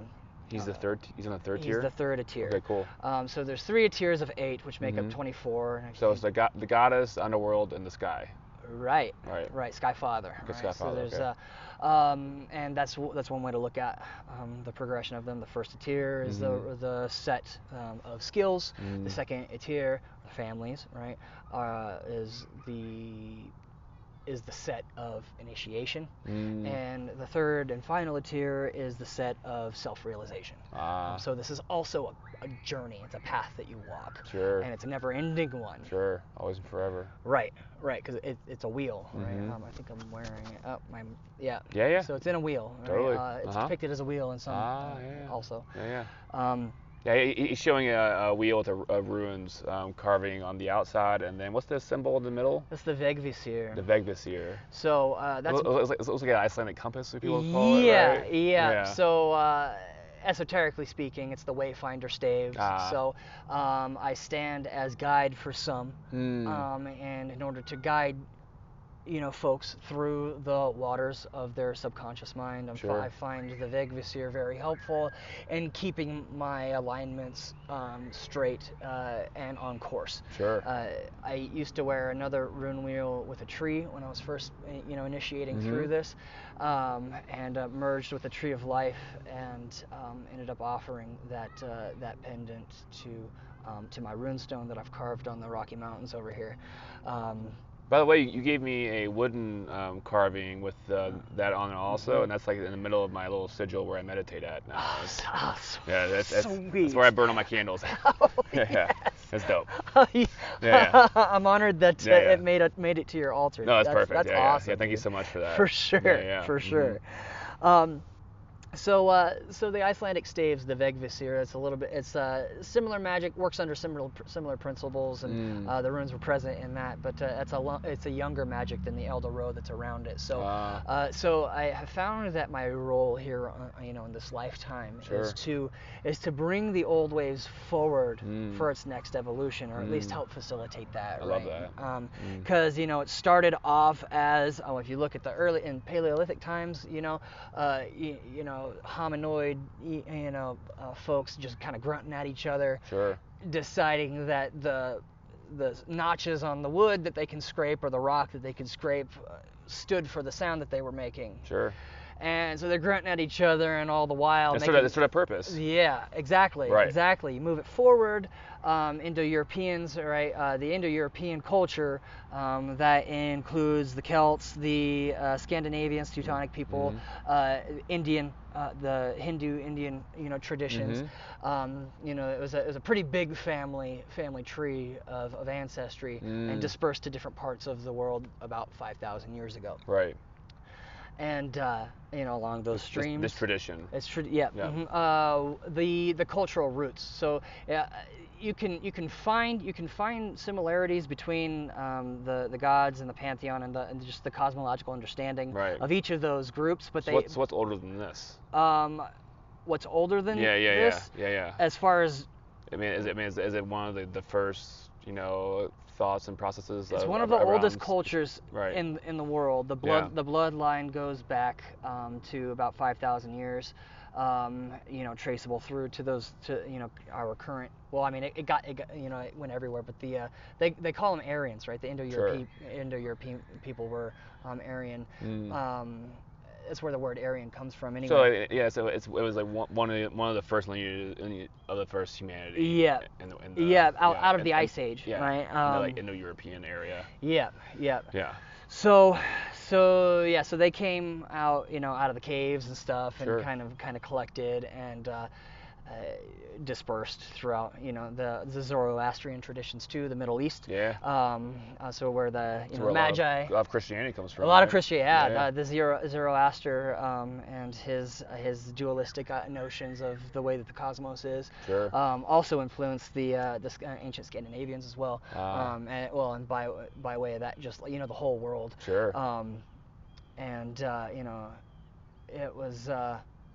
He's the uh, third. He's in the third he's tier. the third tier. Okay, cool. Um, so there's three tiers of eight, which make Mhm. up 24. and So it's the go- the goddess, underworld, and the sky. Right. Right. Right. Sky Father. Okay, right? Sky So Father, there's, okay. uh, um, and that's that's one way to look at um, the progression of them. The first tier is the Mhm. the set um, of skills. Mm. The second tier, the families, right, uh, is the is the set of initiation, Mm. and the third and final tier is the set of self-realization. ah, Um, so this is also a, a journey. It's a path that you walk, sure. and it's a never-ending one. Sure. Always and forever. Right, right, because it, it's a wheel, right? Mhm. Um, I think I'm wearing it. Oh, my, yeah. Yeah, yeah. So it's in a wheel. Right? Totally. Uh, it's Uh-huh. depicted as a wheel in some Ah, uh, yeah, yeah. also. Yeah, yeah. Um, Yeah, he's showing a, a wheel with a, a runes um, carving on the outside, and then what's the symbol in the middle? that's the Vegvisir. The Vegvisir. so uh, that's It looks like, it looks like an Icelandic compass, if people call yeah, it, right? yeah, So uh, esoterically speaking, it's the Wayfinder staves. Ah. So um, I stand as guide for some, Hmm. um, and in order to guide you know folks through the waters of their subconscious mind I'm Sure. i find the Vegvisir very helpful in keeping my alignments um, straight uh, and on course Sure. uh, I used to wear another rune wheel with a tree when I was first, uh, you know, initiating through Mhm. this, um, and uh, merged with the tree of life, and um, ended up offering that uh, that pendant to um, to my runestone that I've carved on the Rocky Mountains over here. By the way, you gave me a wooden um, carving with uh, that on it also, Mhm. and that's like in the middle of my little sigil where I meditate at now. oh, It's- so- yeah, that's, that's, sweet. that's where I burn all my candles. *laughs* *laughs* Oh, yeah, yeah, yes. that's dope. *laughs* Oh, yeah. Yeah, I'm honored that uh, Yeah, yeah. it made it made it to your altar. No, that's, that's perfect. That's yeah, yeah. awesome. Yeah, thank you so much for that. For sure, Yeah, yeah. for mhm. sure. Um, so, uh, so the Icelandic staves, the Vegvisir, it's a little bit, it's uh, similar magic, works under similar similar principles, and Mm. uh, the runes were present in that, but uh, it's a lo- it's a younger magic than the Eldorado that's around it. So, Ah. uh, so I have found that my role here, uh, you know, in this lifetime, is to is to bring the old ways forward Mm. for its next evolution, or at least Mm. help facilitate that. I right? love that. Um, Mm. because you know it started off as oh if you look at the early in Paleolithic times you know uh, you, you know hominoid you know uh, folks just kind of grunting at each other Sure. deciding that the the notches on the wood that they can scrape or the rock that they can scrape uh, stood for the sound that they were making Sure. and so they're grunting at each other and all the while That's making, sort of, that's sort of purpose. yeah, exactly. Right. Exactly. You move it forward. Um, Indo-Europeans, right? Uh, the Indo-European culture um, that includes the Celts, the uh, Scandinavians, Teutonic people, uh, Indian, uh, the Hindu Indian, you know, traditions. Um, you know, it was a it was a pretty big family family tree of, of ancestry Mm. and dispersed to different parts of the world about 5,000 years ago. Right. And uh, you know, along those streams. This, tradition. It's true. Yeah. Yeah. mhm. Uh, the the cultural roots. So yeah, you can you can find you can find similarities between um, the the gods and the pantheon and the and just the cosmological understanding Right. of each of those groups. But So they what's, what's older than this? um, what's older than Yeah, yeah, this? yeah, yeah, yeah. As far as I mean, is it, I mean, is, is it one of the, the first, you know, thoughts and processes? it's of, one of the oldest cultures Right. in in the world. The blood Yeah. the bloodline goes back um, to about 5,000 years. Um, you know, traceable through to those to you know our current. Well, I mean, it, it got it got, you know it went everywhere, but the uh, they they call them Aryans, right? The Indo-European Indo-European people were um, Aryan. Mm. Um, that's where the word Aryan comes from, anyway. So it- yeah, so it's, it was like one, one of the, one of the first lineages of the first humanity. Yeah. In the, in the, yeah, out, out of the Ice Age, yeah, right? in the, Um, like Indo-European area. yeah, yeah. Yeah. So, so yeah, so they came out, you know, out of the caves and stuff, and kind of, kind of collected, and uh, uh, dispersed throughout, you know, the, the Zoroastrian traditions too, the Middle East. Yeah. Um, uh, so where the you know where a lot of- Magi, A lot of Christianity comes from. a lot of right? Christianity, yeah, Yeah. The Zoro, Zoroaster um, and his his dualistic uh, notions of the way that the cosmos is. Sure. Um, also influenced the uh, the uh, ancient Scandinavians as well. Ah. Um, and well, and by by way of that, just you know the whole world. Sure. Um, and uh, you know, it was.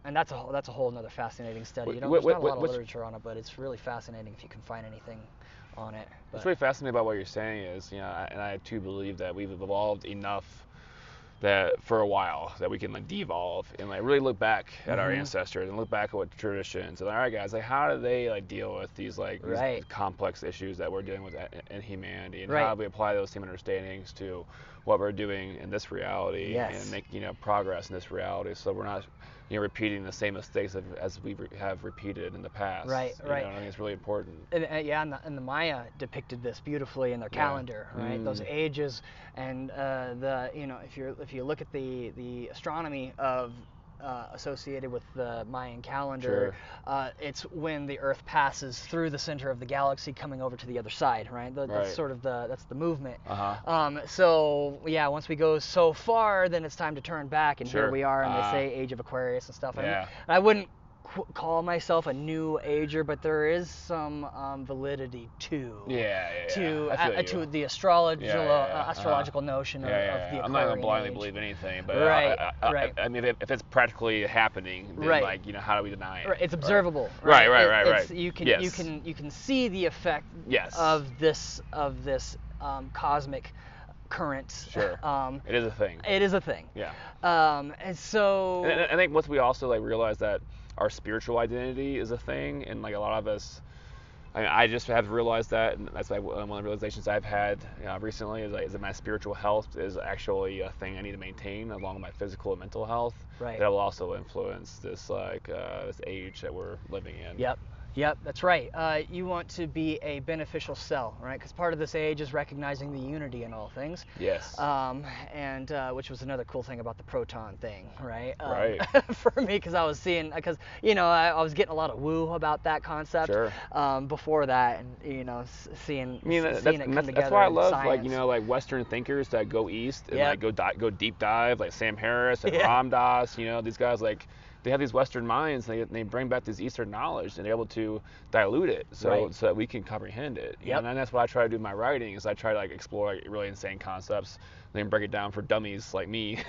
And that's a whole, that's a whole another fascinating study. You know, wh- there's not a lot of literature on it, but it's really fascinating if you can find anything on it. But, What's really fascinating about what you're saying is, you know, I- and I too believe that we've evolved enough that for a while that we can like devolve and like really look back at our Mhm. ancestors and look back at what traditions and all right guys like how do they like deal with these like these complex issues that we're dealing with in, in humanity and Right. how do we apply those same understandings to what we're doing in this reality Yes. and make you know progress in this reality so we're not you know repeating the same mistakes of, as we re- have repeated in the past Right, you right. know, I think it's really important and, uh, yeah, and the, and the Maya depicted this beautifully in their Yeah. calendar, right? Those Mm. ages and uh, the you know if you if you look at the the astronomy of uh, associated with the Mayan calendar, uh, it's when the Earth passes through the center of the galaxy, coming over to the other side, right? The, Right. That's sort of the that's the movement. uh-huh Um, so yeah, once we go so far, then it's time to turn back, and Sure. here we are, and Ah. they say Age of Aquarius and stuff. And Yeah. I wouldn't call myself a new ager, but there is some um, validity to yeah yeah, yeah. to I feel uh, to the astrological Yeah, yeah, yeah. uh, Uh-huh. astrological notion of, yeah, yeah, of the I'm not gonna blindly age. believe anything, but Right, I, I, I, right. I mean, if, if it's practically happening, then Right. like you know, how do we deny it? Right, it's observable. Right, right, It- right, it's- right. You can you can you can see the effect Yes. of this of this um, cosmic current. Sure. Um, It is a thing. it is a thing. yeah. Um, and so And I- I think once we also like realize that our spiritual identity is a thing, and like a lot of us, I, mean, I just have realized that, and that's like one of the realizations I've had you know, recently is, like, is that my spiritual health is actually a thing I need to maintain along with my physical and mental health. Right. That will also influence this like uh, this age that we're living in. Yep. Yep, that's right. Uh, you want to be a beneficial cell, right? Because part of this age is recognizing the unity in all things. Yes. Um, and uh, which was another cool thing about the proton thing, right? Um, Right. *laughs* for me, because I was seeing, because you know, I, I was getting a lot of woo about that concept. Sure. Um, before that, and you know, seeing, I mean, s- that- seeing that's, it come that's, together. that's why I love like you science. know like Western thinkers that go east and Yep. like go di- go deep dive like Sam Harris and *laughs* Yeah. Ram Dass. You know these guys like they have these Western minds. And they they bring back this Eastern knowledge and they're able to dilute it so Right. so that we can comprehend it. Yeah, And that's what I try to do in my writing is I try to like explore like, really insane concepts. Then break it down for dummies like me *laughs* *laughs*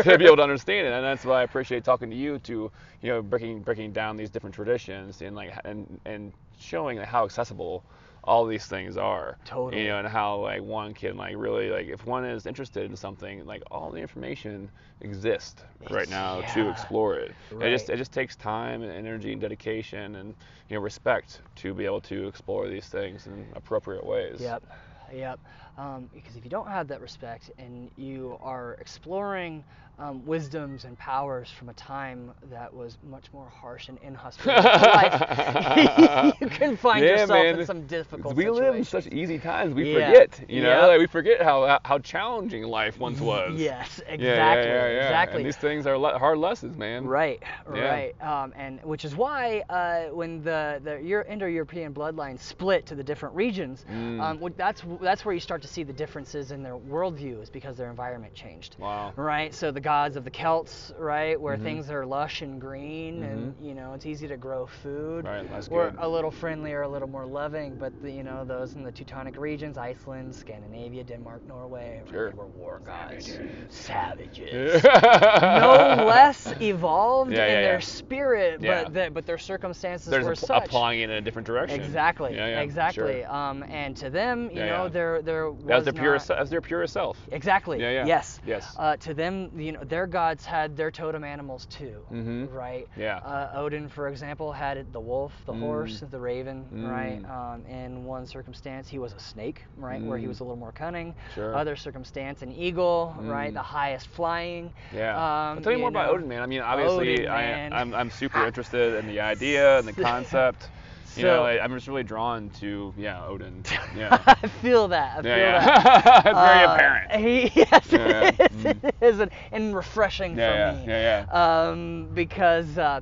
to be able to understand it, and that's why I appreciate talking to you to, you know, breaking breaking down these different traditions and like and and showing how accessible all these things are. Totally. You know, and how like one can like really like if one is interested in something, like all the information exists right now to explore it. It just it just takes time and energy and dedication and you know respect to be able to explore these things in appropriate ways. Yep, yep. Um, because if you don't have that respect and you are exploring um, wisdoms and powers from a time that was much more harsh and inhospitable *laughs* life, *laughs* you can find Yeah, yourself man. in some difficult we live in such easy times. We Yeah. forget, you know, like we forget how how challenging life once was. Yes, exactly, exactly. And these things are le- hard lessons, man. Right, right, um, and which is why uh, when the the Euro- Indo-European bloodline split to the different regions, Mm. um, that's that's where you start to see the differences in their worldview is because their environment changed. Wow. Right, so the gods of the Celts, right, where Mhm. things are lush and green, and you know it's easy to grow food. Right, that's We're good. a little friendlier, a little more loving, but the, you know those in the Teutonic regions, Iceland, Scandinavia, Denmark, Norway, Sure. they were war gods, Savages. *laughs* savages no less evolved Yeah, in yeah, their yeah. spirit, but the, but their circumstances There's were app- such. applying it in a different direction. Exactly. Exactly. Sure. Um, and to them, you know, yeah. there there was That's their purest. not- That's their purest self. Exactly. Yeah, yeah. Yes. Yes. Uh, to them, you know, their gods had their totem animals too, Mhm. right? Yeah. Uh, Odin, for example, had the wolf, the Mm. horse, the raven, right? Mm. Um, in one circumstance, he was a snake, right, where he Mm. was a little more cunning. Sure. Other circumstance, an eagle, right, Mm. the highest flying. Yeah. Um, tell me you more about. Odin, man. I mean, obviously, Odin, I. I'm, I'm super *laughs* interested in the idea and the concept. You know, I, I'm just really drawn to, yeah, Odin. *laughs* Yeah. I feel that. I feel yeah, that. yeah. *laughs* it's very Uh, apparent. He, *laughs* yes, Yeah, it is. Mm. It is, and, and refreshing Yeah, for me. yeah, yeah. Um, because uh,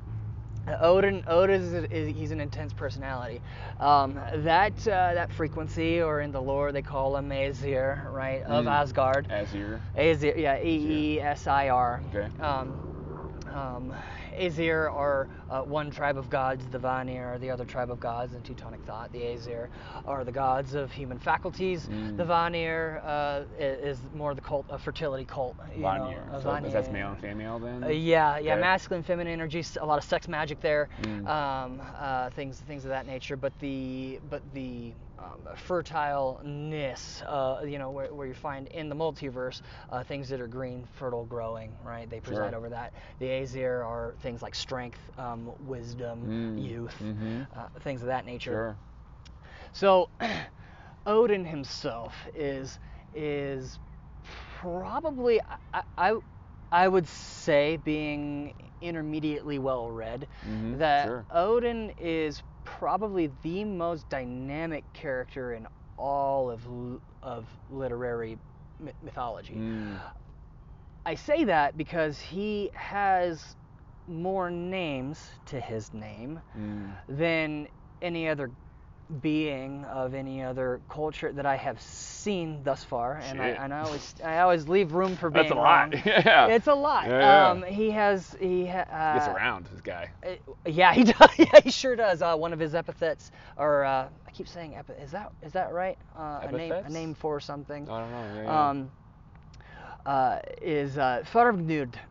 Odin, Odin is, is he's an intense personality. Um, that uh, that frequency, or in the lore they call him Aesir, right, of Mm. Asgard. Azir. Aesir, yeah, E E S I R. Okay. Um, um, Aesir are uh, one tribe of gods, the Vanir are the other tribe of gods in Teutonic thought. The Aesir are the gods of human faculties. Mm. The Vanir uh, is more the cult, a fertility cult. You Vanir. Know, So Vanir. that's male and female then? Uh, yeah, yeah, Okay. masculine, feminine energy, a lot of sex magic there, Mm. um, uh, things, things of that nature. But the, but the um, fertileness, uh, you know, where, where you find in the multiverse uh, things that are green, fertile, growing, right? They preside Sure. over that. The Aesir are things like strength, um, wisdom, Mm. youth, Mhm. uh, things of that nature. Sure. So *clears throat* Odin himself is is probably I, I I would say being intermediately well read Mhm, that sure. Odin is probably the most dynamic character in all of of literary my- mythology. Mm. I say that because he has more names to his name Mm. than any other being of any other culture that I have seen thus far, and I, and I always I always leave room for being That's a lot. *laughs* yeah. It's a lot. Yeah. Um, he has he ha- uh, Gets around, this guy. uh, yeah, he *laughs* does. Yeah, he sure does. Uh, one of his epithets, or uh, I keep saying epi- Is that is that right? Uh, a name a name for something. I don't know. Yeah, yeah. Um, uh, is uh,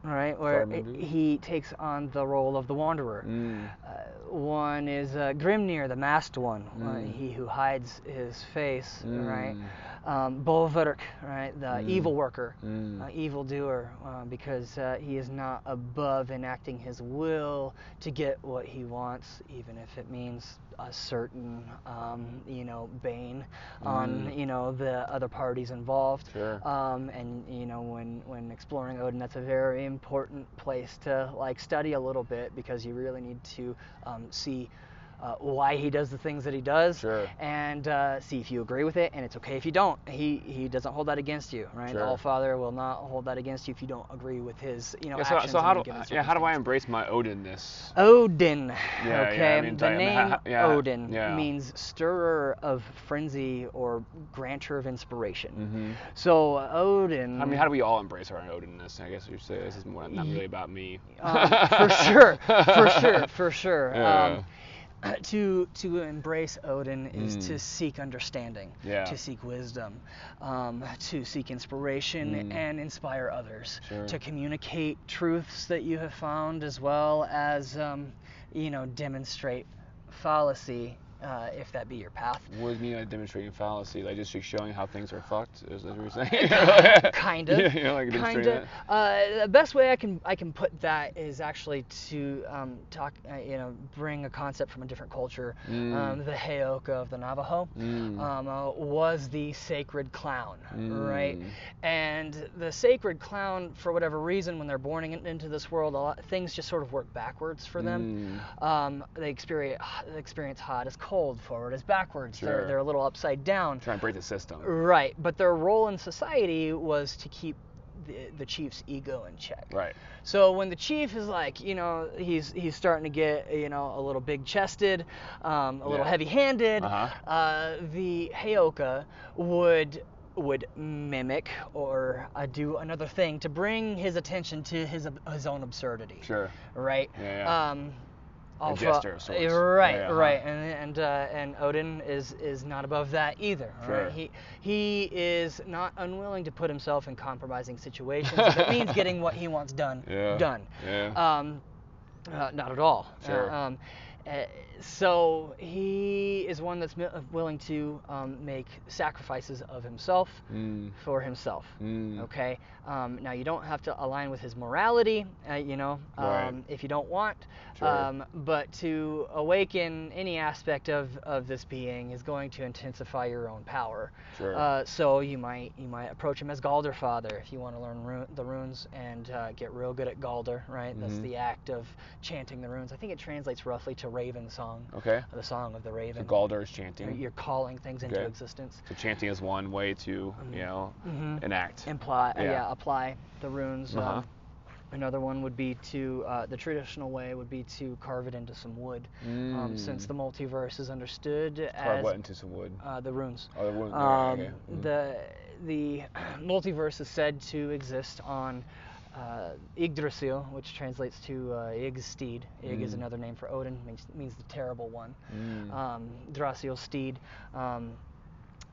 right? Where he takes on the role of the Wanderer. Mm. Uh, one is uh, Grimnir, the masked one, uh, Mm. he who hides his face, right? Mm. Um, Bolverk, right, the Mm. evil worker, Mm. uh, evil doer, uh, because uh, he is not above enacting his will to get what he wants, even if it means a certain, um, you know, bane on, Mm. you know, the other parties involved. Sure. Um, and you know, when when exploring Odin, that's a very important place to like study a little bit because you really need to um, see uh, why he does the things that he does, Sure. and uh, see if you agree with it. And it's okay if you don't. He he doesn't hold that against you, right? The Sure. All Father will not hold that against you if you don't agree with his, you know, Yeah, so, actions so how do yeah how do I embrace my Odinness? Odin. Yeah, yeah, okay. I mean, the I name *laughs* yeah, Odin yeah. means stirrer of frenzy or granter of inspiration. Mm-hmm. So uh, Odin. I mean, how do we all embrace our Odinness? I guess you say this is more, not really about me. um, for sure, for sure, for *laughs* sure. Yeah. Um, *clears throat* to to embrace Odin is to Mm. seek understanding, Yeah. to seek wisdom, um, to seek inspiration Mm. and inspire others, Sure. to communicate truths that you have found, as well as um, you know demonstrate fallacy uh, if that be your path. Does mean like demonstrating fallacy? Like just showing how things are fucked? Is that what you're saying? *laughs* kind of. Yeah, *laughs* you know, like kind of. Uh, the best way I can I can put that is actually to um, talk, uh, you know, bring a concept from a different culture. Mm. Um, the Heyoka of the Navajo Mm. um, uh, was the sacred clown, right? Mm. And the sacred clown, for whatever reason, when they're born in, into this world, a lot things just sort of work backwards for them. Mm. Um, they experience they experience hot as cold, forward as backwards. They're, Sure. they're a little upside down. Trying to break the system. Right, but their role in society was to keep the, the chief's ego in check. Right. So when the chief is like, you know, he's he's starting to get, you know, a little big-chested, um, a little Yeah. heavy-handed, Uh-huh. uh, the Heyoka would would mimic or uh, do another thing to bring his attention to his his own absurdity. Sure. Right. Yeah, yeah. Um, alpha- jester of sorts. Right, Yeah, uh-huh. right, and and uh, and Odin is is not above that either. Sure. Right? He he is not unwilling to put himself in compromising situations if it means *laughs* getting what he wants done Yeah, done. yeah. Um, uh, not at all. Uh, Sure. um, uh, so he is one that's mi- uh, willing to um, make sacrifices of himself Mm. for himself. Mm. Okay. Um, now you don't have to align with his morality, uh, you know, um, Right. if you don't want. Sure. Um, but to awaken any aspect of, of this being is going to intensify your own power. Sure. Uh, so you might you might approach him as Galder Father if you want to learn ru- the runes and uh, get real good at Galder, right? That's Mhm. the act of chanting the runes. I think it translates roughly to Raven Song, Okay. the song of the So Raven. Galder is chanting. You're calling things into Okay. existence. So chanting is one way to, you know, Mhm. enact. imply uh, Yeah. yeah. apply the runes Uh-huh. um, Another one would be to uh, the traditional way would be to carve it into some wood, um, since Mm. the multiverse is understood Carve as what into some wood? uh, the runes. Oh, the wood. Um, okay. Mhm. The the *clears throat* multiverse is said to exist on uh, Yggdrasil, which translates to uh, Ygg's steed. Ygg is Mm. another name for Odin, means, means the terrible one. Mm. Um, Drasil's steed. Um,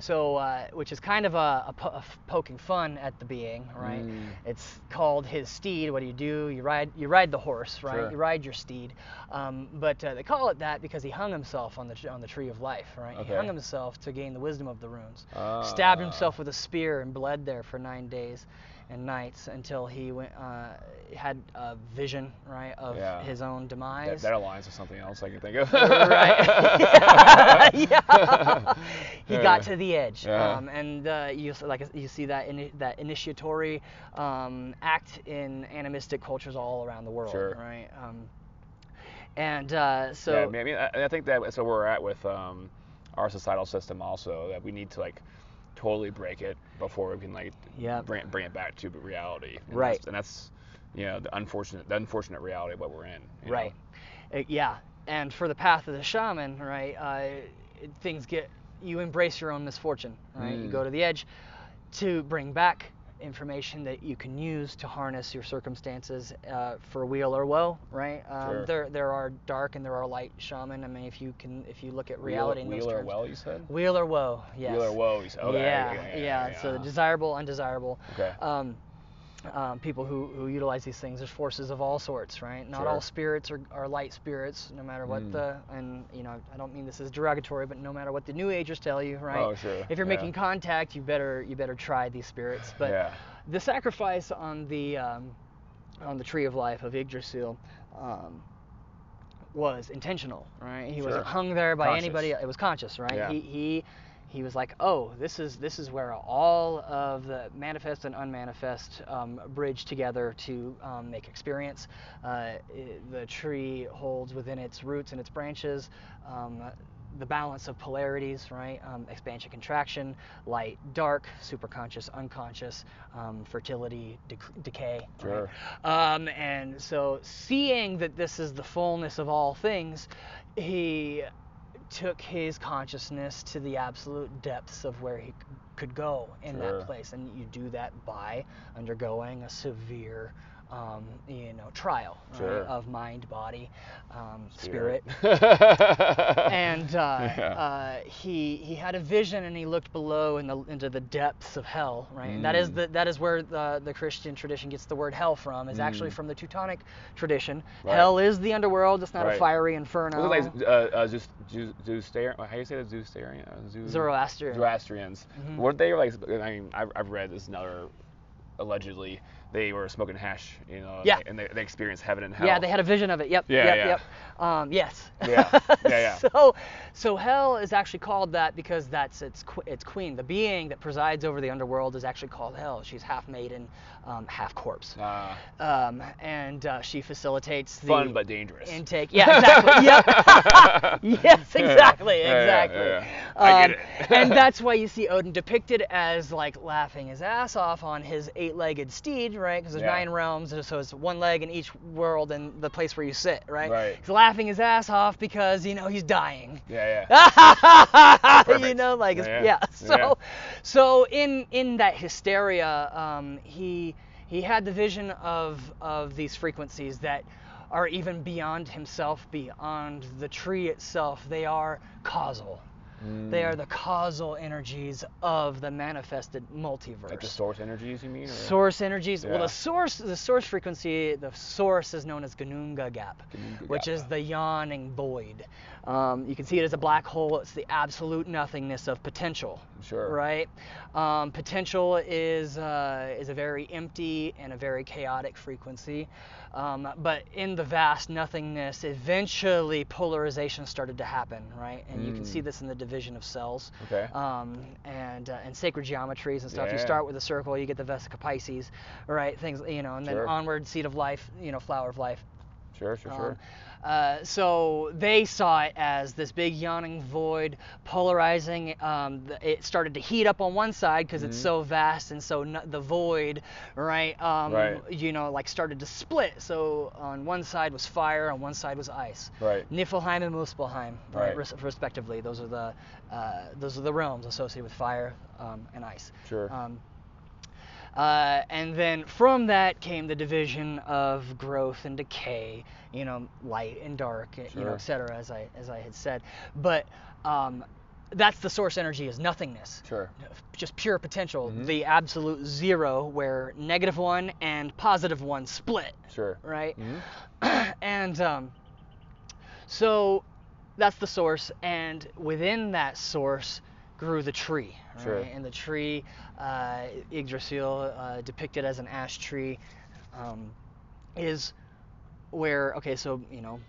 so, uh, which is kind of a, a, po- a f- poking fun at the being, right? Mm. It's called his steed. What do you do? You ride, you ride the horse, right? Sure. You ride your steed. Um, but uh, they call it that because he hung himself on the on the tree of life, right? He hung himself to gain the wisdom of the runes. Stabbed Ah. himself with a spear and bled there for nine days and nights until he went uh, had a vision, right, of Yeah. his own That, demise. that aligns with something else I can think of. right. *laughs* *laughs* yeah. He got to the edge, Yeah. um, and uh, you like you see that ini that initiatory um, act in animistic cultures all around the world, Sure. right? Um, and uh, so yeah, I mean, I, I think that that's where we're at with um, our societal system also that we need to like totally break it before we can like Yep. bring, bring it back to reality. And Right. That's, and that's you know the unfortunate the unfortunate reality of what we're in. you? Right. Uh, yeah. And for the path of the shaman, right, uh, things get, you embrace your own misfortune, right? You Mm. go to the edge to bring back information that you can use to harness your circumstances uh, for weal or woe, right? Um, Sure. There, there are dark and there are light shaman. I mean, if you can, if you look at Wheel- reality in those wheel or terms. well, you said. Wheel or woe, yes. Wheel or woe, you said. Okay. yeah, yeah, yeah, yeah, So desirable, undesirable. Okay. Um, um, people who, who utilize these things, there's forces of all sorts, right? Not Sure. all spirits are, are light spirits, no matter what Mm. the, and you know, I don't mean this is derogatory, but no matter what the New Agers tell you, right? Oh, sure, If you're yeah. making contact, you better you better try these spirits. But yeah. the sacrifice on the um, on the tree of life of Yggdrasil um, was intentional, right? He Sure. wasn't hung there by Conscious. anybody. It was conscious, right? Yeah. He he he was like, oh, this is this is where all of the manifest and unmanifest um, bridge together to um, make experience. Uh, the tree holds within its roots and its branches. Um, the balance of polarities, right? Um, expansion, contraction, light, dark, superconscious, unconscious, um, fertility, dec- decay. right? Sure. Um, and so, seeing that this is the fullness of all things, he took his consciousness to the absolute depths of where he could go in Sure. that place. And you do that by undergoing a severe, um, you know, trial right, of mind, body, um, spirit. and *laughs* And uh, Yeah. uh, he he had a vision, and he looked below in the, into the depths of hell. Right, and that is Mm. the that is where the the Christian tradition gets the word hell from. Is actually Mm. from the Teutonic tradition. Right. Hel is the underworld. It's not a fiery inferno. Was it like uh, uh, Zeus, how do you say that? Zeustarian? Uh, Zeus- Zoroastrian. Zoroastrians. Mhm. Weren't they like? I mean, I've, I've read this another. Allegedly, they were smoking hash, you know, Yeah. and they, they experienced heaven and hell. Yeah, they had a vision of it. Yep. Yeah, yep. yeah. Yep. Um, yes. Yeah, yeah, *laughs* yeah. so, so Hel is actually called that because that's its its queen. The being that presides over the underworld is actually called hell. She's half maiden, um, half corpse. Uh, um, and uh, she facilitates the fun but dangerous. intake. Yeah, exactly. *laughs* yep. *laughs* yes, exactly, exactly. yeah. I Um, get it. and that's why you see Odin depicted as like laughing his ass off on his eight-legged steed, right? Because there's Yeah. nine realms, so it's one leg in each world and the place where you sit, right? Right. He's laughing his ass off because you know he's dying. yeah, yeah. *laughs* you know, like Yeah, yeah. So, so in in that hysteria, um, he he had the vision of of these frequencies that are even beyond himself, beyond the tree itself. They are causal. They are mm. the causal energies of the manifested multiverse. Like the source energies, you mean? Or? Source energies. Well, the source, the source frequency, the source is known as Ginnungagap, Ganunga which Gap. is the yawning void. Um, you can see it as a black hole. It's the absolute nothingness of potential. Sure. Right. Um, potential is uh, is a very empty and a very chaotic frequency. Um, but in the vast nothingness, eventually polarization started to happen, right? And you can Mm. see this in the division of cells Okay. um, and uh, and sacred geometries and stuff. You start with a circle, you get the vesica piscis, right? Things you know, and then Sure. onward, seed of life, you know, flower of life. Sure, sure, sure. Uh, so they saw it as this big yawning void, polarizing. Um, it started to heat up on one side because it's Mhm. so vast, and so n- the void, right? Um, Right. You know, like started to split. So on one side was fire, on one side was ice. Right. Niflheim and Muspelheim, right, Right. res- respectively. Those are the uh, those are the realms associated with fire um, and ice. Sure. Um, uh, and then from that came the division of growth and decay, you know, light and dark, you know, Sure. et cetera, as I as I had said. But um, that's the source energy is nothingness, Sure. just pure potential, Mhm. the absolute zero, where negative one and positive one split, Sure. right? Mhm. *clears throat* and um, so that's the source, and within that source grew the tree. Right? Sure. And the tree, uh, Yggdrasil, uh, depicted as an ash tree, um, is where okay, so you know,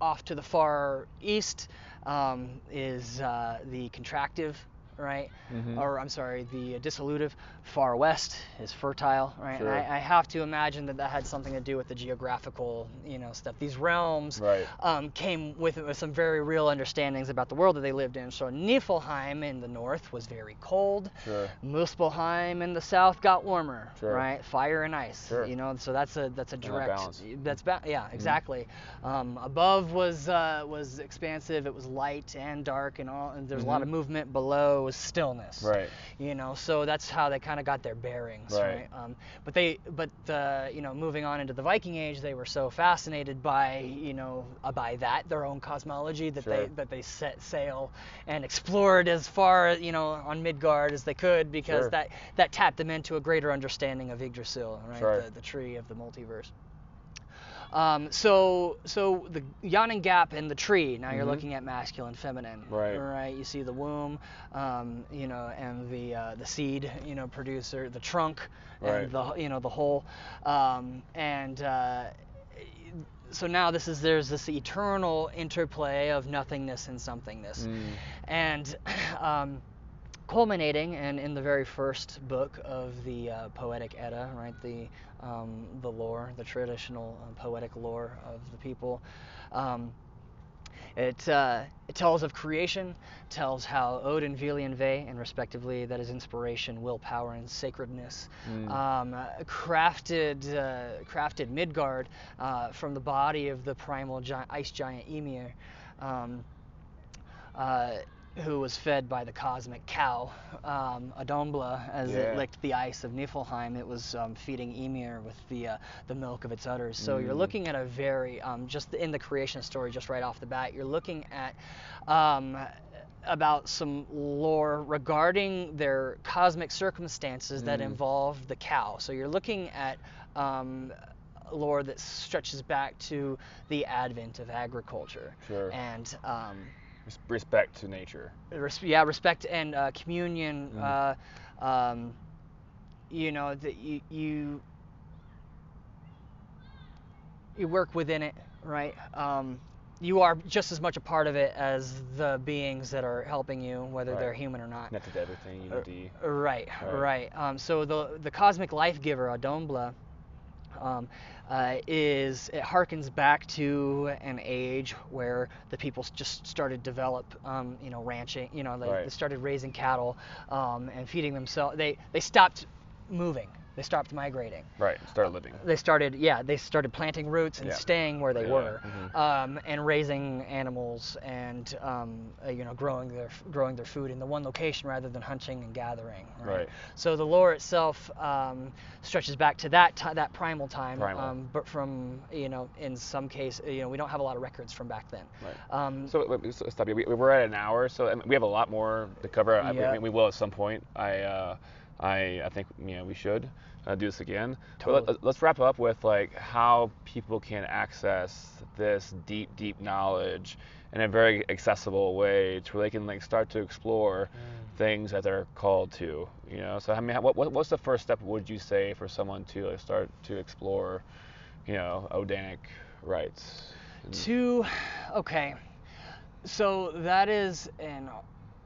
off to the far east um, is uh, the contractive, right? Mhm. Or I'm sorry, the dissolutive. Far west is fertile, right? Sure. And I, I have to imagine that that had something to do with the geographical, you know, stuff. These realms Right. um, came with, with some very real understandings about the world that they lived in. So Niflheim in the north was very cold. Sure. Muspelheim in the south got warmer, Sure. right? Fire and ice. Sure. You know, so that's a that's a direct. balance. That's ba- yeah, exactly. Um, above was uh, was expansive. It was light and dark, and all. And there's a lot of Mhm. movement. Below was stillness. Right. You know, so that's how they kind of got their bearings, Right. right? Um, but they, but uh, you know, moving on into the Viking Age, they were so fascinated by, you know, uh, by that their own cosmology that Sure. they that they set sail and explored as far, you know, on Midgard as they could because Sure. that that tapped them into a greater understanding of Yggdrasil, right? Sure. The, the tree of the multiverse. Um, so, so the yawning gap in the tree. Now you're Mhm. looking at masculine, feminine. Right. Right. You see the womb, um, you know, and the uh, the seed, you know, producer, the trunk, Right. and the you know the whole, um, and uh, so now this is there's this eternal interplay of nothingness and somethingness, Mm. and *clears throat* um, culminating and in the very first book of the uh, poetic Edda, right, the um, the lore, the traditional uh, poetic lore of the people. Um, it, uh, it tells of creation, tells how Odin, Vili, and Ve, and respectively, that is inspiration, willpower, and sacredness, Mm. um, uh, crafted uh, crafted Midgard uh, from the body of the primal gi- ice giant Ymir. Um, uh, who was fed by the cosmic cow, um, Audumbla, as Yeah. it licked the ice of Niflheim. It was um, feeding Ymir with the uh, the milk of its udders. So you're Mm. looking at a very um, just in the creation story, just right off the bat, you're looking at um, about some lore regarding their cosmic circumstances that Mm. involve the cow. So you're looking at um, lore that stretches back to the advent of agriculture Sure. and um, Respect to nature. res- yeah, respect and uh, communion. Mm. Uh, um, you know that you you you work within it, right? Um, you are just as much a part of it as the beings that are helping you, whether Right. they're human or not. Connected to everything. Unity. Right, Right. right. Um, so the the cosmic life giver, Audumbla, um, uh, is it harkens back to an age where the people just started develop, um, you know, ranching. You know, they, Right. they started raising cattle um, and feeding themselves. They they stopped moving. They stopped migrating. Right. Start living. They started, yeah, they started planting roots and Yeah. staying where they Yeah, were, mhm. um, and raising animals and um, uh, you know growing their growing their food in the one location rather than hunting and gathering. Right. Right. So the lore itself um, stretches back to that ti that primal time, Primal. Um, but from you know in some case you know we don't have a lot of records from back then. Right. Um, So so stop you. We, we're at an hour, so we have a lot more to cover. I, Yeah. we, we will at some point. I, uh, I, I think you know we should uh, do this again. Totally. But let, us wrap up with like how people can access this deep, deep knowledge in a very accessible way, to where they can like start to explore Mm. things that they're called to. You know. So I mean, what, what what's the first step? Would you say for someone to like, start to explore, you know, Odinic rites? To, okay, so that is an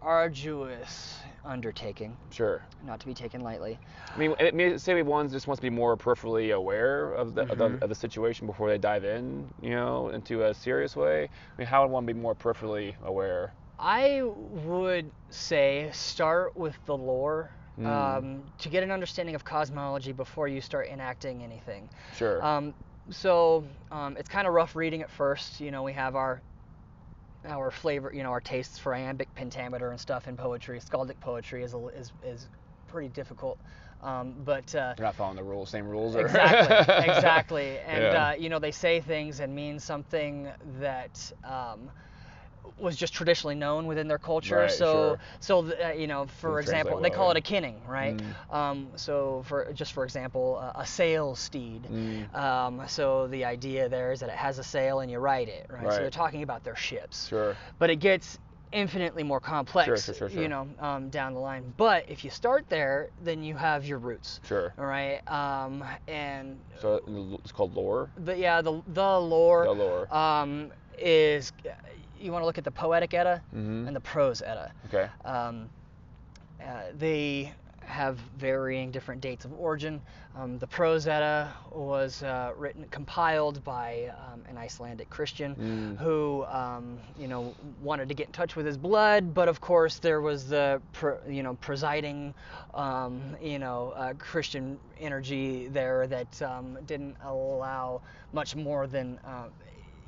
arduous undertaking, Sure. not to be taken lightly. I mean, it may- say one just wants to be more peripherally aware of the, of Mm-hmm. the of the situation before they dive in, you know, into a serious way. I mean, how would one be more peripherally aware? I would say start with the lore Mm. um, to get an understanding of cosmology before you start enacting anything. Sure. Um, so um, it's kind of rough reading at first. You know, we have our our flavor, you know, our tastes for iambic pentameter and stuff in poetry. Skaldic poetry is a, is is pretty difficult. Um, but uh, You're not following the rules, same rules. Or... exactly, *laughs* exactly. And Yeah. uh, you know, they say things and mean something that um, was just traditionally known within their culture. Right, so, sure. so uh, you know, for example, they call yeah. it a kenning, right? Mm. Um, so, for just for example, uh, a sail steed. Mm. Um, so the idea there is that it has a sail and you ride it, right? So they're talking about their ships Sure. but it gets infinitely more complex sure, sure, sure. you know um, down the line but if you start there then you have your roots Sure. all right um, and So it's called lore. the yeah the the lore, The lore. um, is you want to look at the poetic edda Mhm. and the prose edda Okay. um, uh, they have varying different dates of origin. Um, the Prose Edda was uh, written, compiled by um, an Icelandic Christian Mm. who, um, you know, wanted to get in touch with his blood, but of course there was the, pr- you know, presiding, um, you know, uh, Christian energy there that um, didn't allow much more than.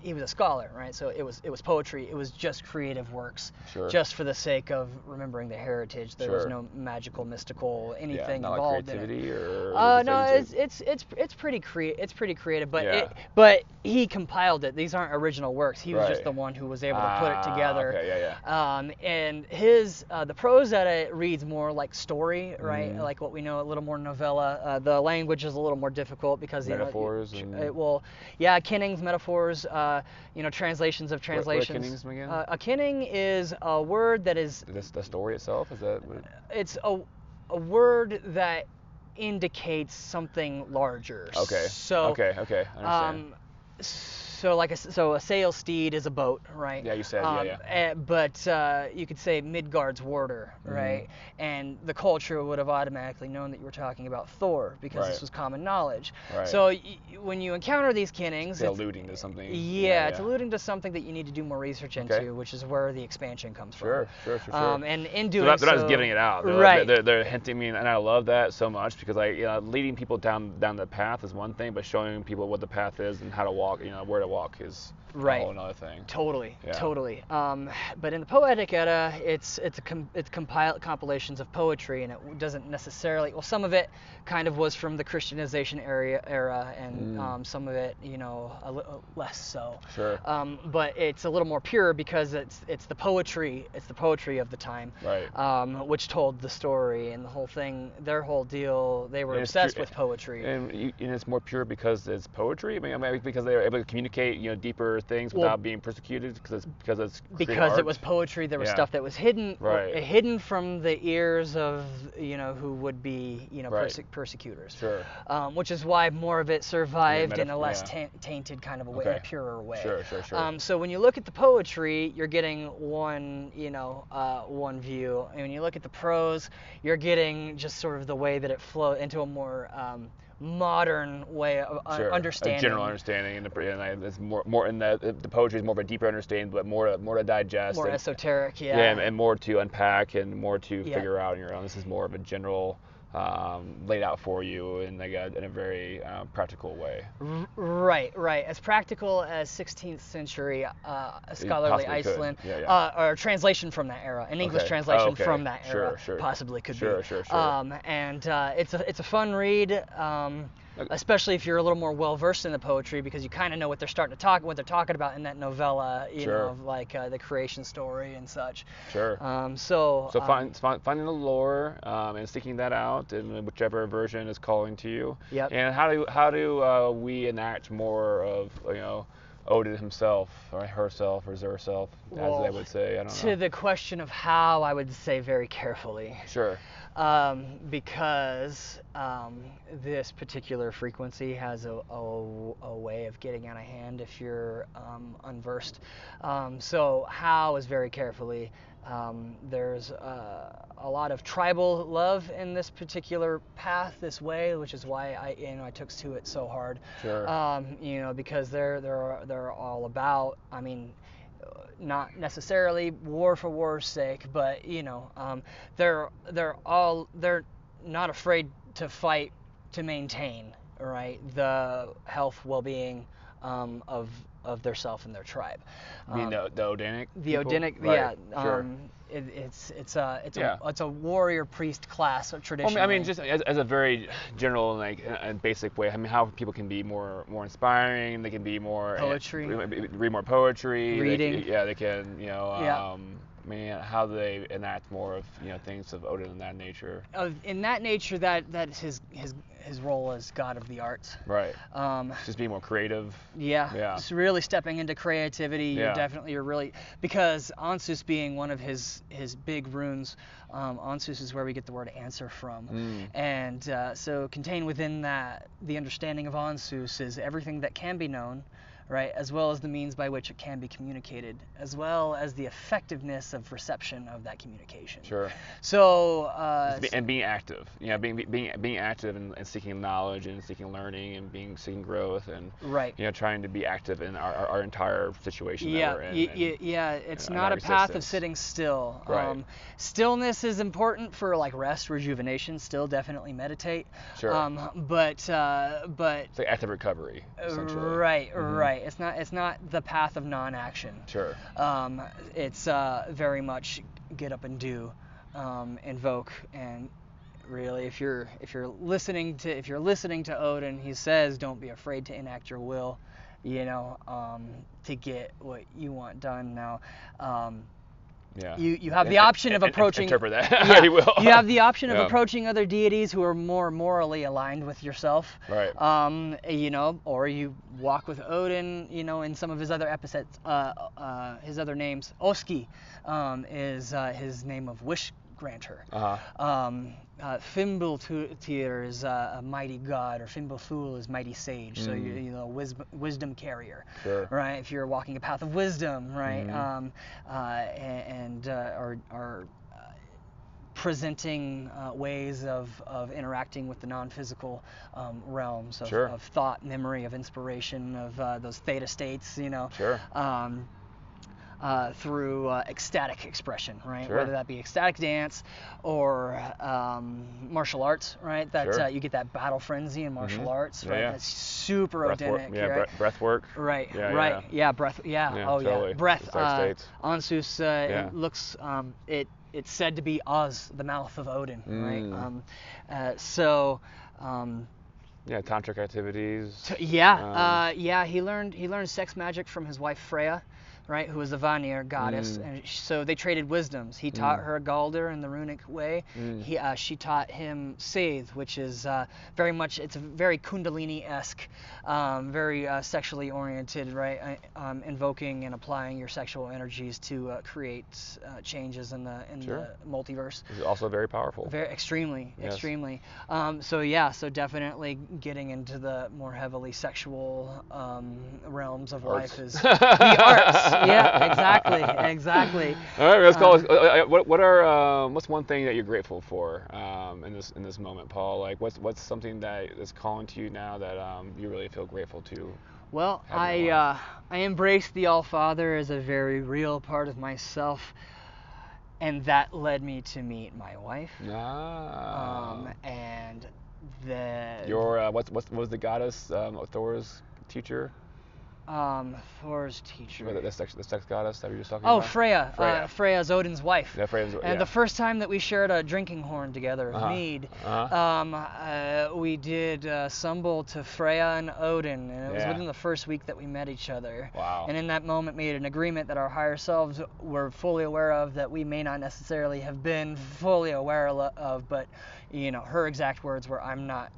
Uh, he was a scholar, right? So it was it was poetry. It was just creative works, Sure. just for the sake of remembering the heritage. There was no magical, mystical yeah, anything like involved in it. creativity or. Uh, no, it's it's it's it's pretty crea- it's pretty creative, but Yeah. it, but he compiled it. These aren't original works. He was just the one who was able to put it Ah, together. Okay, yeah, yeah. Um, and his uh, the prose edda reads more like story, right? Mhm. Like what we know, a little more novella. Uh, the language is a little more difficult because you know, Metaphors and- it will, yeah, kennings, metaphors, uh, you know, translations of What- what translations. again? Uh, a kenning is a word that is Is this the story itself? Is that what? it's a, a word that indicates something larger. Okay. So okay, okay, I understand. um, so like a, so a sail steed is a boat, right? Yeah, you said, yeah, um, yeah. eh, but uh, you could say Midgard's warder, Mm-hmm. right? And the culture would have automatically known that you were talking about Thor because Right. this was common knowledge. Right. So y- when you encounter these kennings, It's it's- alluding to something. yeah, it's alluding to something that you need to do more research into, Okay. which is where the expansion comes Sure, from. sure, sure, sure. Um, and in doing they're, they're not so- just giving it out. They're, right. They're, they're hinting me, and I love that so much because like you know, leading people down down the path is one thing, but showing people what the path is and how to walk, you know, where to walk is Right. a whole another thing. Totally, Yeah. totally. Um, but in the Poetic Edda, it's it's a com- it's compile compilations of poetry, and it doesn't necessarily. Well, some of it kind of was from the Christianization area era, and Mm. um, some of it, you know, a little less so. Sure. Um, but it's a little more pure because it's it's the poetry, it's the poetry of the time, Right. um, which told the story and the whole thing. Their whole deal, they were And obsessed pure- with poetry. And, and it's more pure because it's poetry. I mean, I mean, because they were able to communicate, you know, deeper things Well, without being persecuted because it's because it's because it was poetry there was Yeah. stuff that was hidden Right. hidden from the ears of you know who would be you know Right. perse- persecutors Sure. um, which is why more of it survived in a less yeah. ta- tainted kind of a way in a purer way Sure, sure, sure. Um, so when you look at the poetry you're getting one you know uh, one view and when you look at the prose you're getting just sort of the way that it flow into a more um, modern way of uh, Sure. understanding A general understanding, and, the, and I, it's more more in the the poetry is more of a deeper understanding, but more to, more to digest. more and, esoteric yeah, yeah, and, and more to unpack and more to Yeah. figure out on your own. This is more of a general um, laid out for you in like a, in a very uh, practical way. Right, right. As practical as 16th century uh, scholarly. Iceland, Yeah, yeah. Uh, or translation from that era, an English Okay. translation Oh, okay. from that era, sure. sure. possibly could Sure, be. sure, sure. Um, and uh, it's a it's a fun read, um, Okay. especially if you're a little more well versed in the poetry because you kind of know what they're starting to talk, what they're talking about in that novella, you Sure. know, of like uh, the creation story and such. Sure. Um, so So um, find, find, finding the lore um, and seeking that out in whichever version is calling to you. Yep. And how do how do uh, we enact more of you know Odin himself or herself or herself as Well, they would say? I don't to know. the question of how, I would say very carefully. Sure. um, because um, this particular frequency has a, a, a way of getting out of hand if you're um, unversed. Um, so how is very carefully. Um, there's uh, a lot of tribal love in this particular path, this way, which is why I, you know, I took to it so hard. Sure. Um, you know, because they're they're they're all about. I mean, not necessarily war for war's sake, but you know, um, they're they're all they're not afraid to fight to maintain right the health well-being um, of of their self and their tribe. You mean Um, the, the Odinic? the people? Odinic, Right, yeah. Sure. Um, it, it's it's a it's Yeah. a it's a warrior priest class Well, I tradition. mean, I mean, just as, as a very general, like, and basic way. I mean, how people can be more, more inspiring. They can be more uh, Poetry. read, read more poetry. Reading. can- yeah, they can, you know. Yeah. Um, mean, how do they enact more of, you know, things of Odin in that nature? of in that nature that that's his his his role as god of the arts. Right. Um, Just being more creative. Yeah, Yeah. It's really stepping into creativity. Yeah. You're definitely you're really because Ansuz being one of his his big runes, um, Ansuz is where we get the word answer from, Mm. and uh, so contained within that the understanding of Ansuz is everything that can be known, right, as well as the means by which it can be communicated, as well as the effectiveness of reception of that communication. Sure. So uh, and being active. You know, being being being active and, and seeking knowledge and seeking learning and being seeking growth and right. you know trying to be active in our, our, our entire situation that Yeah, we're in. y- and- y- yeah, it's and not a path of sitting still. Right. Um, stillness is important for like rest, rejuvenation. Still, definitely meditate. Sure. Um, but uh, but It's like active recovery, essentially. right, Mhm. right. It's not it's not the path of non-action. Sure. Um, it's uh, very much get up and do, um, invoke, and really, if you're if you're listening to if you're listening to Odin, he says, don't be afraid to enact your will, you know, um, to get what you want done. Now, um, Yeah. you you have the option of approaching. Interpret that. *laughs* Yeah, you will. you have the option of Yeah. approaching other deities who are more morally aligned with yourself. Right. Um, you know, or you walk with Odin, you know, in some of his other epithets, uh, uh, his other names. Oski um, is uh, his name of wish granter. Uh huh. Um, uh, Fimbultyr is uh, a mighty god, or Fimbulthul is mighty sage. So you're, you know, wisdom, wisdom carrier, Sure. right? If you're walking a path of wisdom, right? Mhm. Um, uh, and uh, are are uh, presenting uh, ways of, of interacting with the non-physical um, realms of, Sure. of thought, memory, of inspiration, of uh, those theta states, you know Sure. um, uh, through uh, ecstatic expression, right? Sure. Whether that be ecstatic dance or um, martial arts, right? That Sure. Mm-hmm. uh, you get that battle frenzy in martial Yeah, arts, right? yeah. That's super breath work. Odinic, Yeah. right? Breath, breath work. Right, Yeah, right, yeah. yeah, breath, yeah, Yeah, oh totally. yeah, breath. Uh. Ansuz, uh, Yeah. it looks, um, it it's said to be Os, the mouth of Odin, right? Mm. Um, uh, so, um, Yeah. Tantric activities. T- yeah, Um, uh, yeah. He learned he learned sex magic from his wife Freya, right, who was a Vanir goddess, Mm. and so they traded wisdoms. He taught Mm. her Galder in the runic way. Mm. He uh, she taught him Seith, which is uh, very much it's a very Kundalini-esque, um, very uh, sexually oriented, right, uh, um, invoking and applying your sexual energies to uh, create uh, changes in the in Sure. the multiverse. Is also very powerful. Very extremely, Yes. extremely. Um, so yeah, so definitely getting into the more heavily sexual um, realms of Arts. life is *laughs* the arts. Yeah, exactly, exactly. *laughs* All right, let's call Um, it. Uh, uh, what, what are um, what's one thing that you're grateful for um, in this in this moment, Paul? Like, what's what's something that is calling to you now that um, you really feel grateful to? Well, I uh. I embrace the All Father as a very real part of myself, and that led me to meet my wife. Ah. Um, and the your uh, what's what's what was the goddess um, Thor's teacher? Um, Thor's teacher. The, sex the sex goddess that we were just talking Oh, about. Oh, Freya. Freya. Uh, Freya's Odin's wife. Yeah, Freya's- And yeah. the first time that we shared a drinking horn together, Uh-huh. mead, Uh-huh. um, uh, we did uh, Sumbel to Freya and Odin, and it was Yeah. within the first week that we met each other. Wow. And in that moment, made an agreement that our higher selves were fully aware of, that we may not necessarily have been fully aware of, but you know, her exact words were, "I'm not."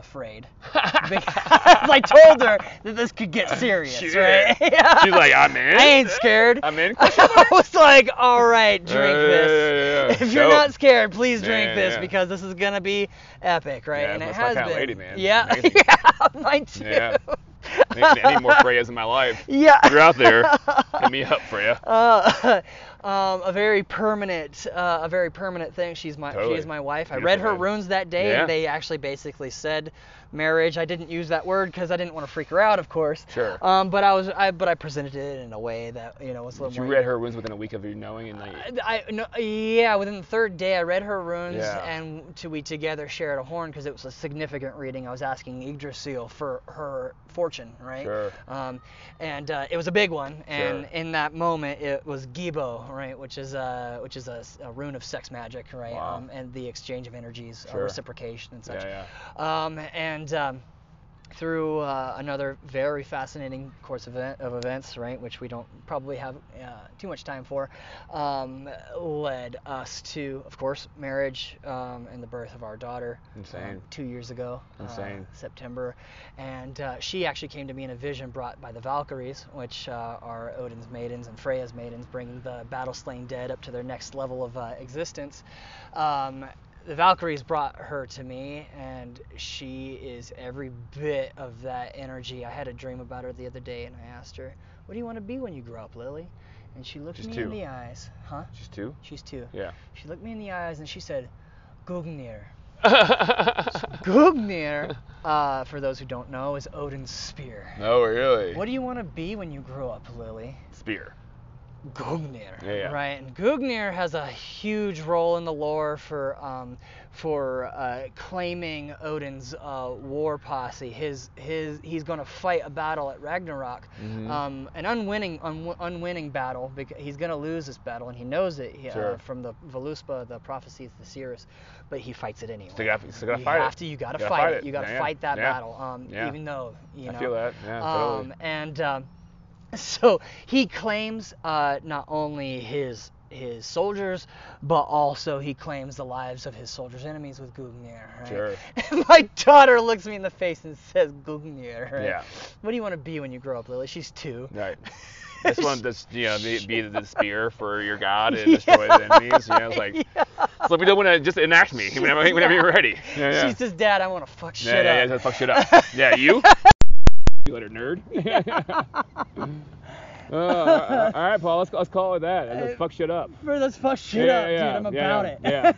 Afraid, *laughs* because *laughs* I told her that this could get serious, right? Yeah. *laughs* She's like, I'm in. I ain't scared. I'm in. I was like, all right, drink yeah, this. yeah, yeah. If you're not scared, please drink this because this is gonna be epic, right? And it has been. lady, man. Yeah, yeah, mine too. Yeah. I need, I need more Freyas in my life. Yeah. If you're out there, hit me up, Freya. Uh, um, a very permanent, uh, a very permanent thing. She's my, Totally. she is my wife. I Beautiful read her name. runes that day, Yeah. and they actually basically said marriage. I didn't use that word because I didn't want to freak her out, of course. Sure. Um, but I was, I, but I presented it in a way that you know was a little You more. read her runes within a week of you knowing, and like, I, I no, yeah, within the third day, I read her runes, Yeah. and to, we together shared a horn because it was a significant reading. I was asking Yggdrasil for her fortune, right? Sure. Um, and uh, it was a big one, and Sure. in that moment, it was Gebo, right, which is a which is a rune of sex magic, right? Wow. Um, and the exchange of energies, uh, Sure. reciprocation, and such. yeah, Um, and um, through uh, another very fascinating course of, event, of events, right, which we don't probably have uh, too much time for, um, led us to, of course, marriage um, and the birth of our daughter. Insane. um, two years ago, uh, September, and uh, she actually came to me in a vision brought by the Valkyries, which uh, are Odin's maidens and Freya's maidens, bringing the battle slain dead up to their next level of uh, existence. The Valkyries brought her to me, and she is every bit of that energy. I had a dream about her the other day, and I asked her, "What do you want to be when you grow up, Lily?" And she looked She's me two. in the eyes. Huh? She's two. She's two. Yeah. She looked me in the eyes, and she said, "Gungnir." *laughs* Gungnir, uh, for those who don't know, is Odin's spear. No, really. What do you want to be when you grow up, Lily? Spear. Gungnir, Yeah, yeah. right? And Gungnir has a huge role in the lore for um, for uh, claiming Odin's uh, war posse. His his he's going to fight a battle at Ragnarok, Mhm. um, an unwinning un- unwinning battle because he's going to lose this battle and he knows it he- uh, from the Voluspa, the prophecies, the seers, but he fights it anyway. Still gotta, still gotta you fight have it. to, you got to fight, fight it. You got to Yeah, fight that battle. Um, even though you know. I feel that. Yeah, Um, totally. and um, *laughs* so he claims uh, not only his his soldiers, but also he claims the lives of his soldiers' enemies with Gungnir. Right? Sure. *laughs* And my daughter looks me in the face and says Gungnir. Right? Yeah. What do you want to be when you grow up, Lily? She's two. Right. *laughs* This one, this you know, be, be the spear for your god and destroy the enemies. You know, it's like, Yeah. so we don't want to just enact me whenever, whenever you're ready. Yeah, yeah. She says, Dad, I want to fuck shit yeah, up. yeah, just fuck shit up. Yeah, you. You nerd. *laughs* uh, all right, Paul. Let's, let's call it that. Let's fuck shit up. Bro, let's fuck shit Yeah, up, yeah, dude. I'm yeah, about it. yeah,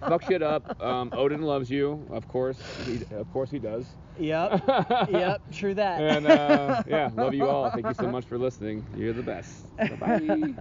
*laughs* fuck shit up. Um, Odin loves you, of course. He, of course he does. Yep. *laughs* yep. True that. And uh, yeah, love you all. Thank you so much for listening. You're the best. Bye.